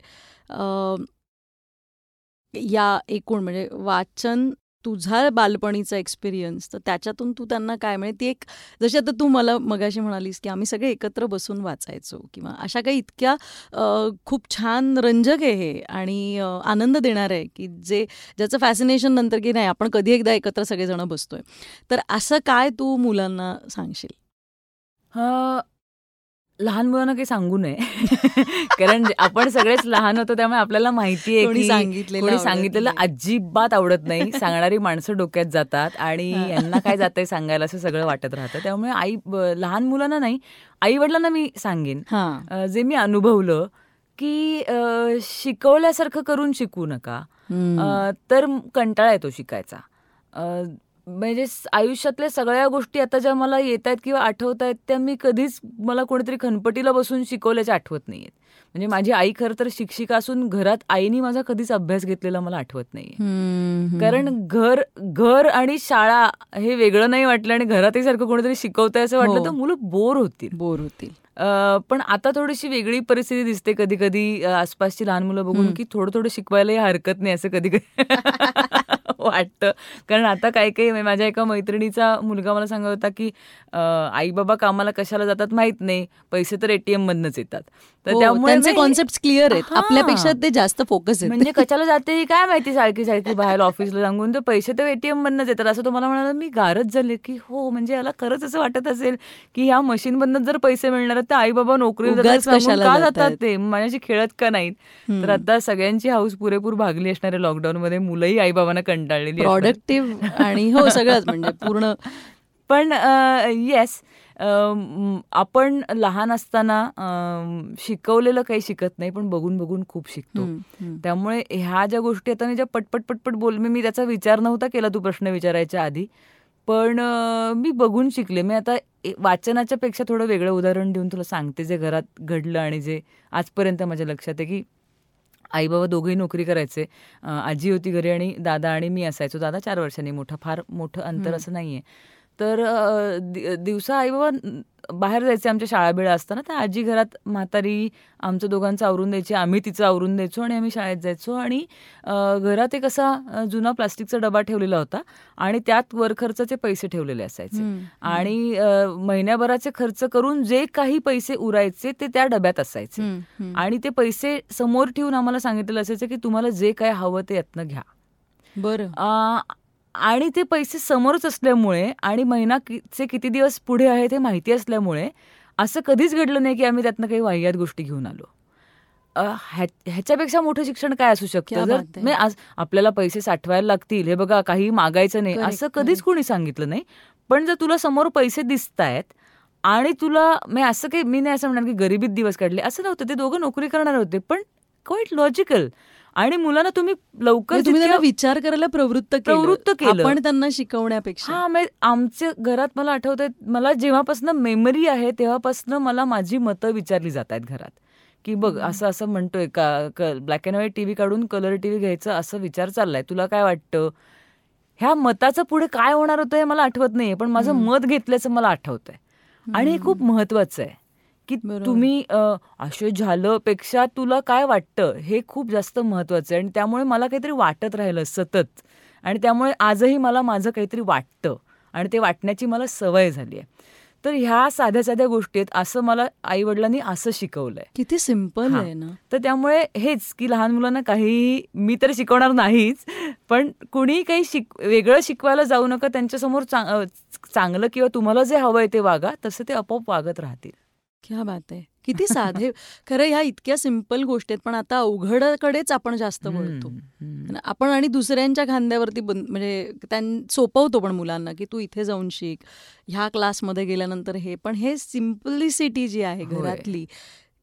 या एकूण म्हणजे वाचन तुझा बालपणीचा एक्सपिरियन्स तर त्याच्यातून तू त्यांना काय म्हणजे ती एक जशी आता तू मला मगाशी म्हणालीस की आम्ही सगळे एकत्र बसून वाचायचो किंवा अशा काही इतक्या खूप छान रंजक आहे हे आणि आनंद देणार आहे की जे ज्याचं फॅसिनेशन नंतर की नाही आपण कधी एकदा एकत्र सगळेजण बसतोय. तर असं काय तू मुलांना सांगशील? लहान मुलांना काही सांगू नये. कारण आपण सगळेच लहान होतो त्यामुळे आपल्याला माहिती आहे की सांगितलेलं सांगितलेलं. अजिबात आवडत नाही. सांगणारी माणसं डोक्यात जातात आणि. यांना काय जातंय सांगायला असं सगळं वाटत राहतं. त्यामुळे आई लहान मुलांना नाही आई वडिलांना मी सांगेन. हा. जे मी अनुभवलं की शिकवल्यासारखं करून शिकू नका. तर कंटाळा येतो शिकायचा. म्हणजे आयुष्यातल्या सगळ्या गोष्टी आता ज्या मला येत आहेत किंवा आठवत आहेत त्या मी कधीच मला कोणीतरी खनपटीला बसून शिकवल्याच्या आठवत नाहीयेत. म्हणजे माझी आई खरं तर शिक्षिका असून घरात आईनी माझा कधीच अभ्यास घेतलेला मला आठवत नाहीये. कारण घर घर आणि शाळा हे वेगळं नाही वाटलं आणि घरातही सारखं कोणीतरी शिकवतंय असं वाटलं हो. तर मुलं बोर होतील. बोर होतील. पण आता थोडीशी वेगळी परिस्थिती दिसते कधी कधी आसपासची लहान मुलं बघून की थोडं थोडं शिकवायलाही हरकत नाही असं कधी कधी वाटतं. कारण आता काय काही माझ्या एका मैत्रिणीचा मुलगा मला सांगत होता की आई बाबा कामाला कशाला जातात माहीत नाही. पैसे तर एटीएम मधनच येतात. तर हो, त्यामुळे कॉन्सेप्ट क्लिअर आहेत. आपल्यापेक्षा ते जास्त फोकस आहेत. म्हणजे कशाला जाते? काय माहिती सारखी सारखी बाहेर ऑफिसला सांगून तर पैसे तर एटीएम मधनच येतात. असं तुम्हाला म्हणाला मी गारच झाले की हो म्हणजे याला खरंच असं वाटत असेल की ह्या मशीन मधनं जर पैसे मिळणार तर आई बाबा नोकरी का? जातात? ते? माझ्याशी खेळत का नाहीत? तर आता सगळ्यांची हाऊस पुरेपूर भागली असणाऱ्या लॉकडाऊन मध्ये मुलंही आई बाबांना कंटाळलेली. प्रॉडक्टिव्ह आणि हो सगळंच. म्हणजे पूर्ण पण येस आपण लहान असताना शिकवलेलं काही शिकत नाही पण बघून बघून खूप शिकतो. त्यामुळे ह्या ज्या गोष्टी आता मी ज्या पटपट पटपट बोल मी मी त्याचा विचार नव्हता केला तू प्रश्न विचारायच्या आधी. पण मी बघून शिकले. मी आता वाचनाच्या पेक्षा थोडं वेगळं उदाहरण देऊन तुला सांगते जे घरात घडलं आणि जे आजपर्यंत माझ्या लक्षात आहे की आई बाबा दोघंही नोकरी करायचे. आजी होती घरी आणि दादा आणि मी असायचो. दादा चार वर्षांनी मोठा. फार मोठं अंतर असं नाहीये. तर दिवसा आई बाबा बाहेर जायचे आमच्या शाळा बिळा असताना. तर आजी घरात म्हातारी आमचं दोघांचं आवरून द्यायची आम्ही तिचं आवरून द्यायचो आणि आम्ही शाळेत जायचो. आणि घरात एक असा जुना प्लास्टिकचा डबा ठेवलेला होता आणि त्यात वर खर्चाचे पैसे ठेवलेले असायचे. आणि महिन्याभराचे खर्च करून जे काही पैसे उरायचे ते त्या डब्यात असायचे. आणि ते पैसे समोर ठेवून आम्हाला सांगितलेलं असायचं की तुम्हाला जे काय हवं ते यातनं घ्या. बरं. आणि ते पैसे समोरच असल्यामुळे आणि महिना कि- चे किती दिवस पुढे आहे ते माहिती असल्यामुळे असं कधीच घडलं नाही की आम्ही त्यातनं काही वाह्यात गोष्टी घेऊन आलो. ह्या- ह्याच्यापेक्षा मोठं शिक्षण काय असू शकतं? आज आपल्याला पैसे साठवायला लागतील हे बघा काही मागायचं नाही असं कधीच. कोणी सांगितलं नाही. पण जर तुला समोर पैसे दिसत आहेत आणि तुला मी असं काही मी नाही असं म्हणणार की गरिबीत दिवस काढले असं नव्हतं. ते दोघं नोकरी करणार होते पण क्वाईट लॉजिकल आणि मुलांना तुम्ही लवकर म्हणजे तुम्ही त्यांना विचार करायला प्रवृत्त केलं. प्रवृत्त केलं. आपण त्यांना शिकवण्यापेक्षा. हा म्हणजे आमच्या घरात मला आठवत मला जेव्हापासून मेमरी आहे तेव्हापासून मला माझी मतं विचारली जात आहेत घरात. की बघ असं असं म्हणतोय का ब्लॅक अँड व्हाईट टीव्ही काढून कलर टीव्ही घ्यायचं असं विचार चाललाय. तुला काय वाटतं? ह्या मताचं पुढे काय होणार होतं हे मला आठवत नाहीये पण माझं मत घेतल्याचं मला आठवतंय. आणि हे खूप महत्वाचं आहे. की. तुम्ही असे झालं पेक्षा तुला काय वाटतं? हे खूप जास्त महत्वाचं आहे आणि त्यामुळे मला काहीतरी वाटत राहिलं सतत. आणि त्यामुळे आजही मला माझं काहीतरी वाटतं. आणि ते वाटण्याची मला सवय झाली आहे. तर ह्या साध्या साध्या गोष्टी आहेत. असं मला आई वडिलांनी असं शिकवलंय. किती सिंपल. आहे ना? तर त्यामुळे हेच की लहान मुलांना काही मी तर शिकवणार नाहीच पण कुणी काही शिक वेगळं शिकवायला जाऊ नका. त्यांच्यासमोर चांगलं किंवा तुम्हाला जे हवंय ते वागा. तसं ते आपोआप वागत राहतील. क्या बात आहे. किती साधे. खरं ह्या इतक्या सिंपल गोष्टी आहेत पण आता अवघडकडेच आपण जास्त वळतो. आणि आपण आणि दुसऱ्यांच्या खांद्यावरती बन म्हणजे त्यां सोपवतो पण मुलांना की तू इथे जाऊन शिक ह्या क्लासमध्ये गेल्यानंतर हे पण हे सिम्पलिसिटी जी आहे. घरातली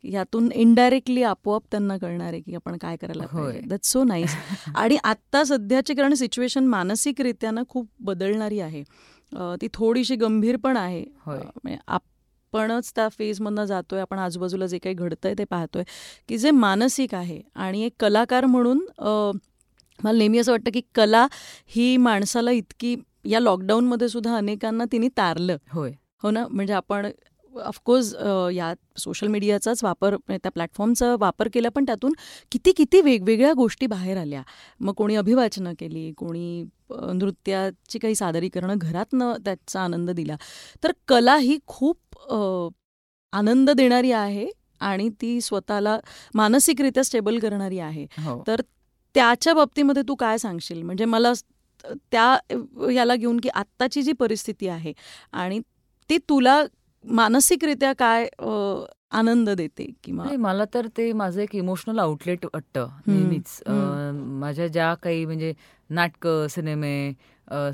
यातून इनडायरेक्टली आपोआप त्यांना कळणार आहे की आपण काय करायला. पाहिजे. दॅट सो नाईस आणि आत्ता सध्याची कारण सिच्युएशन मानसिकरित्या ना खूप बदलणारी आहे. ती थोडीशी गंभीर पण आहे. आपणच त्या फेजमधनं जातोय आपण आजूबाजूला जे काही घडतंय ते पाहतोय की जे मानसिक आहे आणि एक कलाकार म्हणून मला नेहमी असं वाटतं की कला ही माणसाला इतकी या लॉकडाऊनमध्ये सुद्धा अनेकांना तिने तारलं. होय. हो ना? म्हणजे आपण ऑफकोर्स या सोशल मीडियाचाच वापर म्हणजे त्या प्लॅटफॉर्मचा वापर केला पण त्यातून किती किती वेगवेगळ्या गोष्टी बाहेर आल्या. मग कोणी अभिवाचनं केली कोणी नृत्याची काही सादरीकरणं घरातनं त्याचा आनंद दिला. तर कला ही खूप आनंद देणारी आहे आणि ती स्वतःला मानसिकरित्या स्टेबल करणारी आहे. हो. तर त्याच्या बाबतीमध्ये तू काय सांगशील? म्हणजे मला त्या याला घेऊन की आत्ताची जी परिस्थिती आहे आणि ती तुला मानसिकरित्या काय आनंद देते किंवा मला तर ते माझं एक इमोशनल आउटलेट वाटतं नेहमीच. माझ्या ज्या काही म्हणजे नाटकं सिनेमे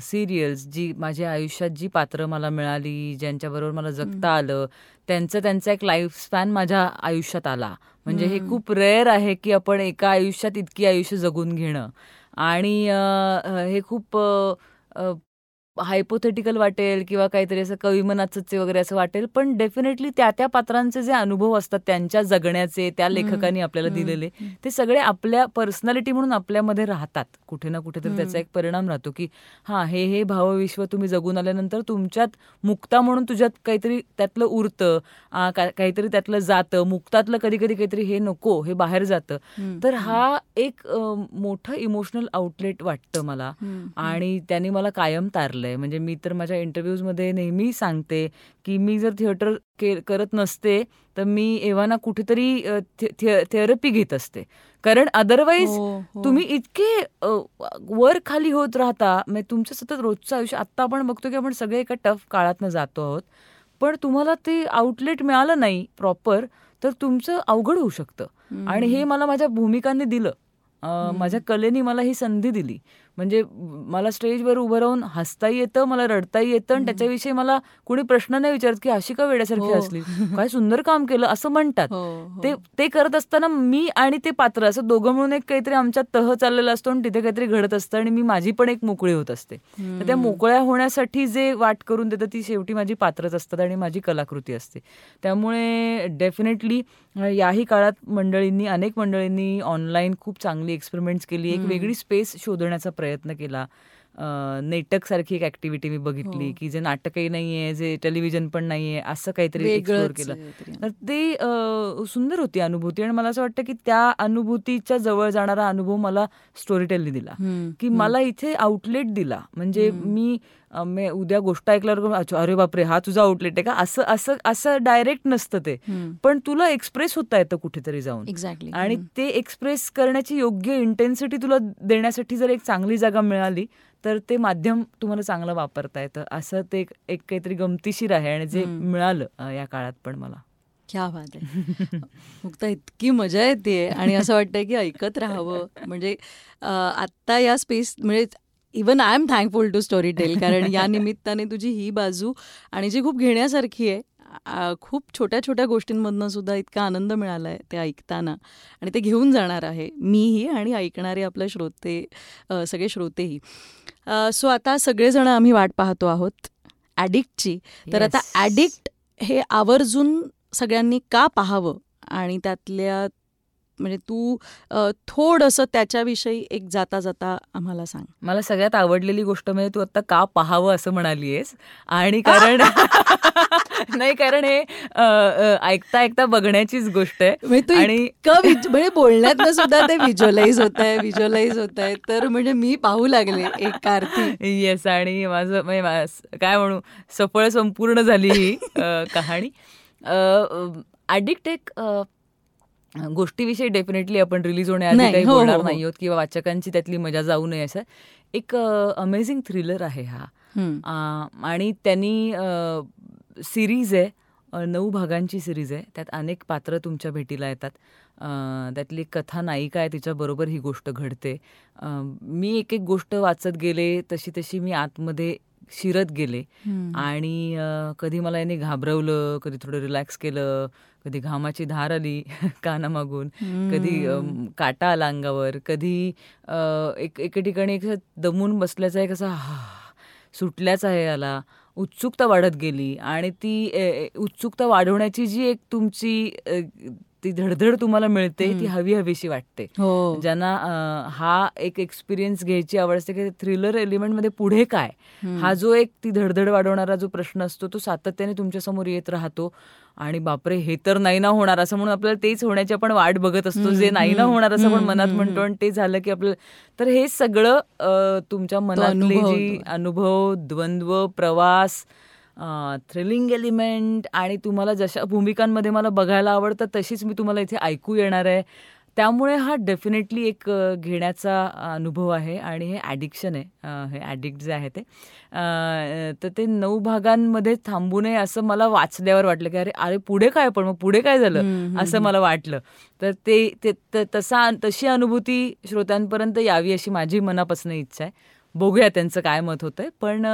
सिरियल्स जी माझ्या आयुष्यात जी पात्र मला मिळाली ज्यांच्याबरोबर मला जगता आलं त्यांचं त्यांचा एक लाईफ स्पॅन माझ्या आयुष्यात आला. म्हणजे हे खूप रेअर आहे की आपण एका आयुष्यात इतकी आयुष्य जगून घेणं. आणि हे खूप हायपोथेटिकल वाटेल किंवा काहीतरी असं कविमनाचे वगैरे असं वाटेल पण डेफिनेटली त्या त्या पात्रांचे जे अनुभव असतात त्यांच्या जगण्याचे त्या लेखकांनी आपल्याला दिलेले ते सगळे आपल्या पर्सनॅलिटी म्हणून आपल्यामध्ये राहतात. कुठे ना कुठेतरी त्याचा एक परिणाम राहतो की हा हे हे भावविश्व तुम्ही जगून आल्यानंतर तुमच्यात मुक्ता म्हणून तुझ्यात काहीतरी त्यातलं उरतं काहीतरी त्यातलं जातं मुक्तातलं कधी कधी काहीतरी हे नको हे बाहेर जातं. तर हा एक मोठं इमोशनल आउटलेट वाटतं मला आणि त्यांनी मला कायम तारलं म्हणजे मी तर माझ्या इंटरव्ह्यूजमध्ये नेहमी सांगते की मी जर थिएटर करत नसते तर मी एव्हाना कुठेतरी थेरपी घेत असते. कारण अदरवाईज हो, हो. तुम्ही इतके वर खाली होत राहता म्हणजे तुमचं सतत रोजचं आयुष्य आता आपण बघतो की आपण सगळे एका टफ काळातनं जातो आहोत. पण तुम्हाला ते आउटलेट मिळालं नाही प्रॉपर तर तुमचं अवघड होऊ शकतं. आणि हे मला माझ्या भूमिकांनी दिलं. माझ्या कलेनी मला ही संधी दिली. म्हणजे मला स्टेजवर उभं राहून हसताही येतं मला रडताही येतं आणि त्याच्याविषयी मला कोणी प्रश्न नाही विचारत की अशी का वेड्यासारखी हो. असली काय सुंदर काम केलं असं म्हणतात. हो, हो. ते ते करत असताना मी आणि ते पात्र असं दोघं म्हणून एक काहीतरी आमच्यात तह चाललेलं असतो आणि तिथे काहीतरी घडत असतं आणि मी माझी पण एक मोकळी होत असते. तर त्या मोकळ्या होण्यासाठी जे वाट करून देतं ती शेवटी माझी पात्रच असतात आणि माझी कलाकृती असते. त्यामुळे डेफिनेटली याही काळात मंडळींनी अनेक मंडळींनी ऑनलाईन खूप चांगली एक्सपेरिमेंट्स केली. एक वेगळी स्पेस शोधण्याचा प्रयत्न केला. नेटक सारखी एक ऍक्टिव्हिटी मी बघितली हो. की जे नाटकही नाहीये जे टेलिव्हिजन पण नाहीये असं काहीतरी एक्सप्लोर केलं. तर ते सुंदर होती अनुभूती आणि मला असं वाटतं की त्या अनुभूतीच्या जवळ जाणारा अनुभव मला स्टोरी टेलनी दिला की मला इथे आउटलेट दिला. म्हणजे मी मी उद्या गोष्ट ऐकल्यावर अरे बापरे हा तुझा आउटलेट आहे का? असं असं असं डायरेक्ट नसतं ते. पण तुला एक्सप्रेस होता येतं कुठेतरी जाऊन. एक्झॅक्टली आणि ते एक्सप्रेस करण्याची योग्य इंटेन्सिटी तुला देण्यासाठी जर एक चांगली जागा मिळाली तर ते माध्यम तुम्हाला चांगलं वापरता येतं. असं ते एक काहीतरी गमतीशीर आहे आणि जे मिळालं या काळात पण मला. क्या बात आहे. फक्त इतकी मजा येते आणि असं वाटतंय की ऐकत राहावं. म्हणजे आत्ता या स्पेस म्हणजे even I am thankful to Storytel कारण या निमित्ताने तुझी ही बाजू आणि जी खूप घेण्यासारखी आहे खूप छोट्या छोट्या गोष्टींमधनं सुद्धा इतका आनंद मिळाला आहे ते ऐकताना. आणि ते घेऊन जाणार आहे मीही आणि ऐकणारे आपले श्रोते सगळे श्रोतेही. सो आता सगळेजण आम्ही वाट पाहतो आहोत ॲडिक्टची. तर आता ॲडिक्ट हे आवर्जून सगळ्यांनी का पाहावं? आणि त्यातल्या म्हणजे तू थोडंसं त्याच्याविषयी एक जाता जाता आम्हाला सांग. मला सगळ्यात आवडलेली गोष्ट म्हणजे तू आता का पाहावं असं म्हणालीयस? आणि कारण नाही कारण हे ऐकता ऐकता बघण्याचीच गोष्ट आहे. म्हणजे आणि म्हणजे बोलण्यात सुद्धा ते व्हिज्युअलाइज होत आहे व्हिज्युअलाइज होत आहे तर म्हणजे मी पाहू लागले एक अर्थी येस आणि माझं म्हणजे काय म्हणू सफळ संपूर्ण झाली ही कहाणी. ॲडिक्ट एक गोष्टीविषयी डेफिनेटली आपण रिलीज होण्याआधी काही हो, बोलणार हो, हो. नाही आहोत किंवा वाचकांची त्यातली मजा जाऊ नये असं. एक अमेझिंग थ्रिलर आहे हा. आणि त्यांनी सिरीज आहे नऊ भागांची सिरीज आहे. त्यात अनेक पात्र तुमच्या भेटीला येतात. त्यातली कथा नायिका आहे तिच्याबरोबर ही गोष्ट घडते. मी एक एक गोष्ट वाचत गेले तशी तशी मी आतमध्ये शिरत गेले. आणि कधी मला याने घाबरवलं कधी थोडं रिलॅक्स केलं कधी घामाची धार आली कानामागून कधी काटा आला अंगावर कधी एक एके ठिकाणी एक दमून बसल्याचा एक असा सुटल्याचा आहे याला उत्सुकता वाढत गेली. आणि ती उत्सुकता वाढवण्याची जी एक तुमची ती धडधड तुम्हाला मिळते ती हवी हवीशी वाटते. हो. ज्यांना हा एक एक्सपिरियन्स घ्यायची आवड असते की थ्रिलर एलिमेंटमध्ये पुढे काय? हा जो एक ती धडधड वाढवणारा जो प्रश्न असतो तो सातत्याने तुमच्यासमोर येत राहतो. आणि बापरे हे तर नाही ना होणार असं म्हणून आपल्याला तेच होण्याची आपण वाट बघत असतो जे नाही ना होणार असं आपण मनात म्हणतो आणि ते झालं की आपलं तर हे सगळं तुमच्या मनातले जी अनुभव द्वंद्व प्रवास थ्रिलिंग एलिमेंट आणि तुम्हाला जशा भूमिकांमध्ये मला बघायला आवडतं तशीच मी तुम्हाला इथे ऐकू येणार आहे. त्यामुळे हा डेफिनेटली एक घेण्याचा अनुभव आहे आणि हे ॲडिक्शन आहे. हे ॲडिक्ट जे आहे ते. तर ते नऊ भागांमध्ये थांबू नये असं मला वाचल्यावर वाटलं की अरे अरे पुढे काय? पण मग पुढे काय झालं? असं मला वाटलं. तर ते तसा तशी अनुभूती श्रोत्यांपर्यंत यावी अशी माझी मनापासून इच्छा आहे. बघूया त्यांचं काय मत होतंय. पण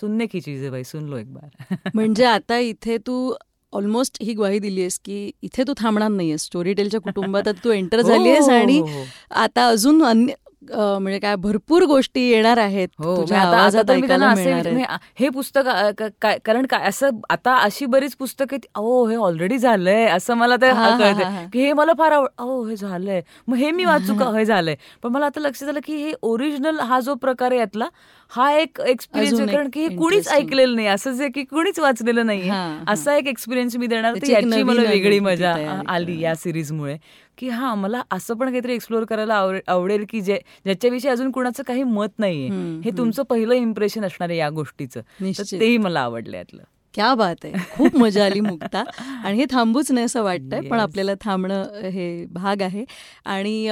सुनने की चीज आहे बाई सुन लो एक बार म्हणजे आता इथे तू ऑलमोस्ट ही ग्वाही दिली आहेस की इथे तू थांबणार नाहीयेस. स्टोरी टेलच्या कुटुंबात तू एंटर झाली आहेस आणि हो, हो. आता अजून अन्य म्हणजे काय भरपूर गोष्टी येणार आहेत हो म्हणजे हे पुस्तक कारण काय असं आता अशी बरीच पुस्तकं ओ हे ऑलरेडी झालंय असं मला ते. कळतंय की हे मला फार आवड ओ हे झालंय. मग हे मी वाचू का? हे झालंय. पण मला आता लक्षात आलं की हे ओरिजिनल हा जो प्रकार आहे यातला हा एक एक्सपिरियन्स कारण की हे कुणीच. ऐकलेलं नाही असं जे की कुणीच वाचलेलं नाही. असा एक एक्सपिरियन्स मी देणार तर याची मला वेगळी मजा आली. या सिरीजमुळे की हा मला असं पण काहीतरी एक्सप्लोअर करायला आवडे- आवडेल की जे ज्याच्याविषयी अजून कुणाचं काही मत नाहीये हे. तुमचं पहिलं इम्प्रेशन असणार आहे या गोष्टीचं. तेही मला आवडलं यातलं क्या बात आहे खूप मजा आली मुक्ता आणि हे थांबूच नाही असं वाटतंय पण. आपल्याला थांबणं हे भाग आहे आणि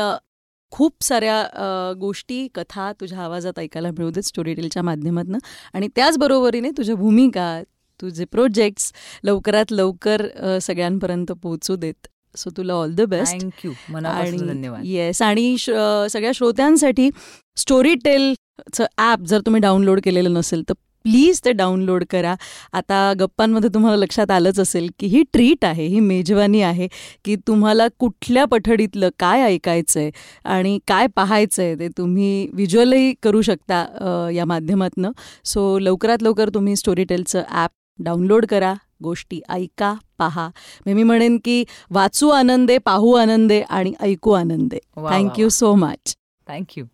खूप साऱ्या गोष्टी कथा तुझ्या आवाजात ऐकायला मिळू देत स्टोरी टेलच्या माध्यमातून. आणि त्याचबरोबरीने तुझ्या भूमिका तुझे प्रोजेक्ट्स लवकरात लवकर सगळ्यांपर्यंत पोहोचू देत. सो तुला ऑल द बेस्ट थँक्यू मनापासून धन्यवाद. येस आणि सगळ्या श्रोत्यांसाठी स्टोरी टेलचं ॲप जर तुम्ही डाउनलोड केलेलं नसेल तर प्लीज ते डाउनलोड करा. आता गप्पांमध्ये तुम्हाला लक्षात आलंच असेल की ही ट्रीट आहे ही मेजवानी आहे की तुम्हाला कुठल्या पठडीतलं काय ऐकायचं आहे आणि काय पाहायचं आहे ते तुम्ही व्हिज्युअलही करू शकता या माध्यमातनं. सो लवकरात लवकर तुम्ही स्टोरी टेलचं ॲप डाउनलोड करा. गोष्टी ऐका पहा. मग मी म्हणेन की वाचू आनंदे पाहू आनंदे आणि ऐकू आनंदे. थँक्यू. So much thank you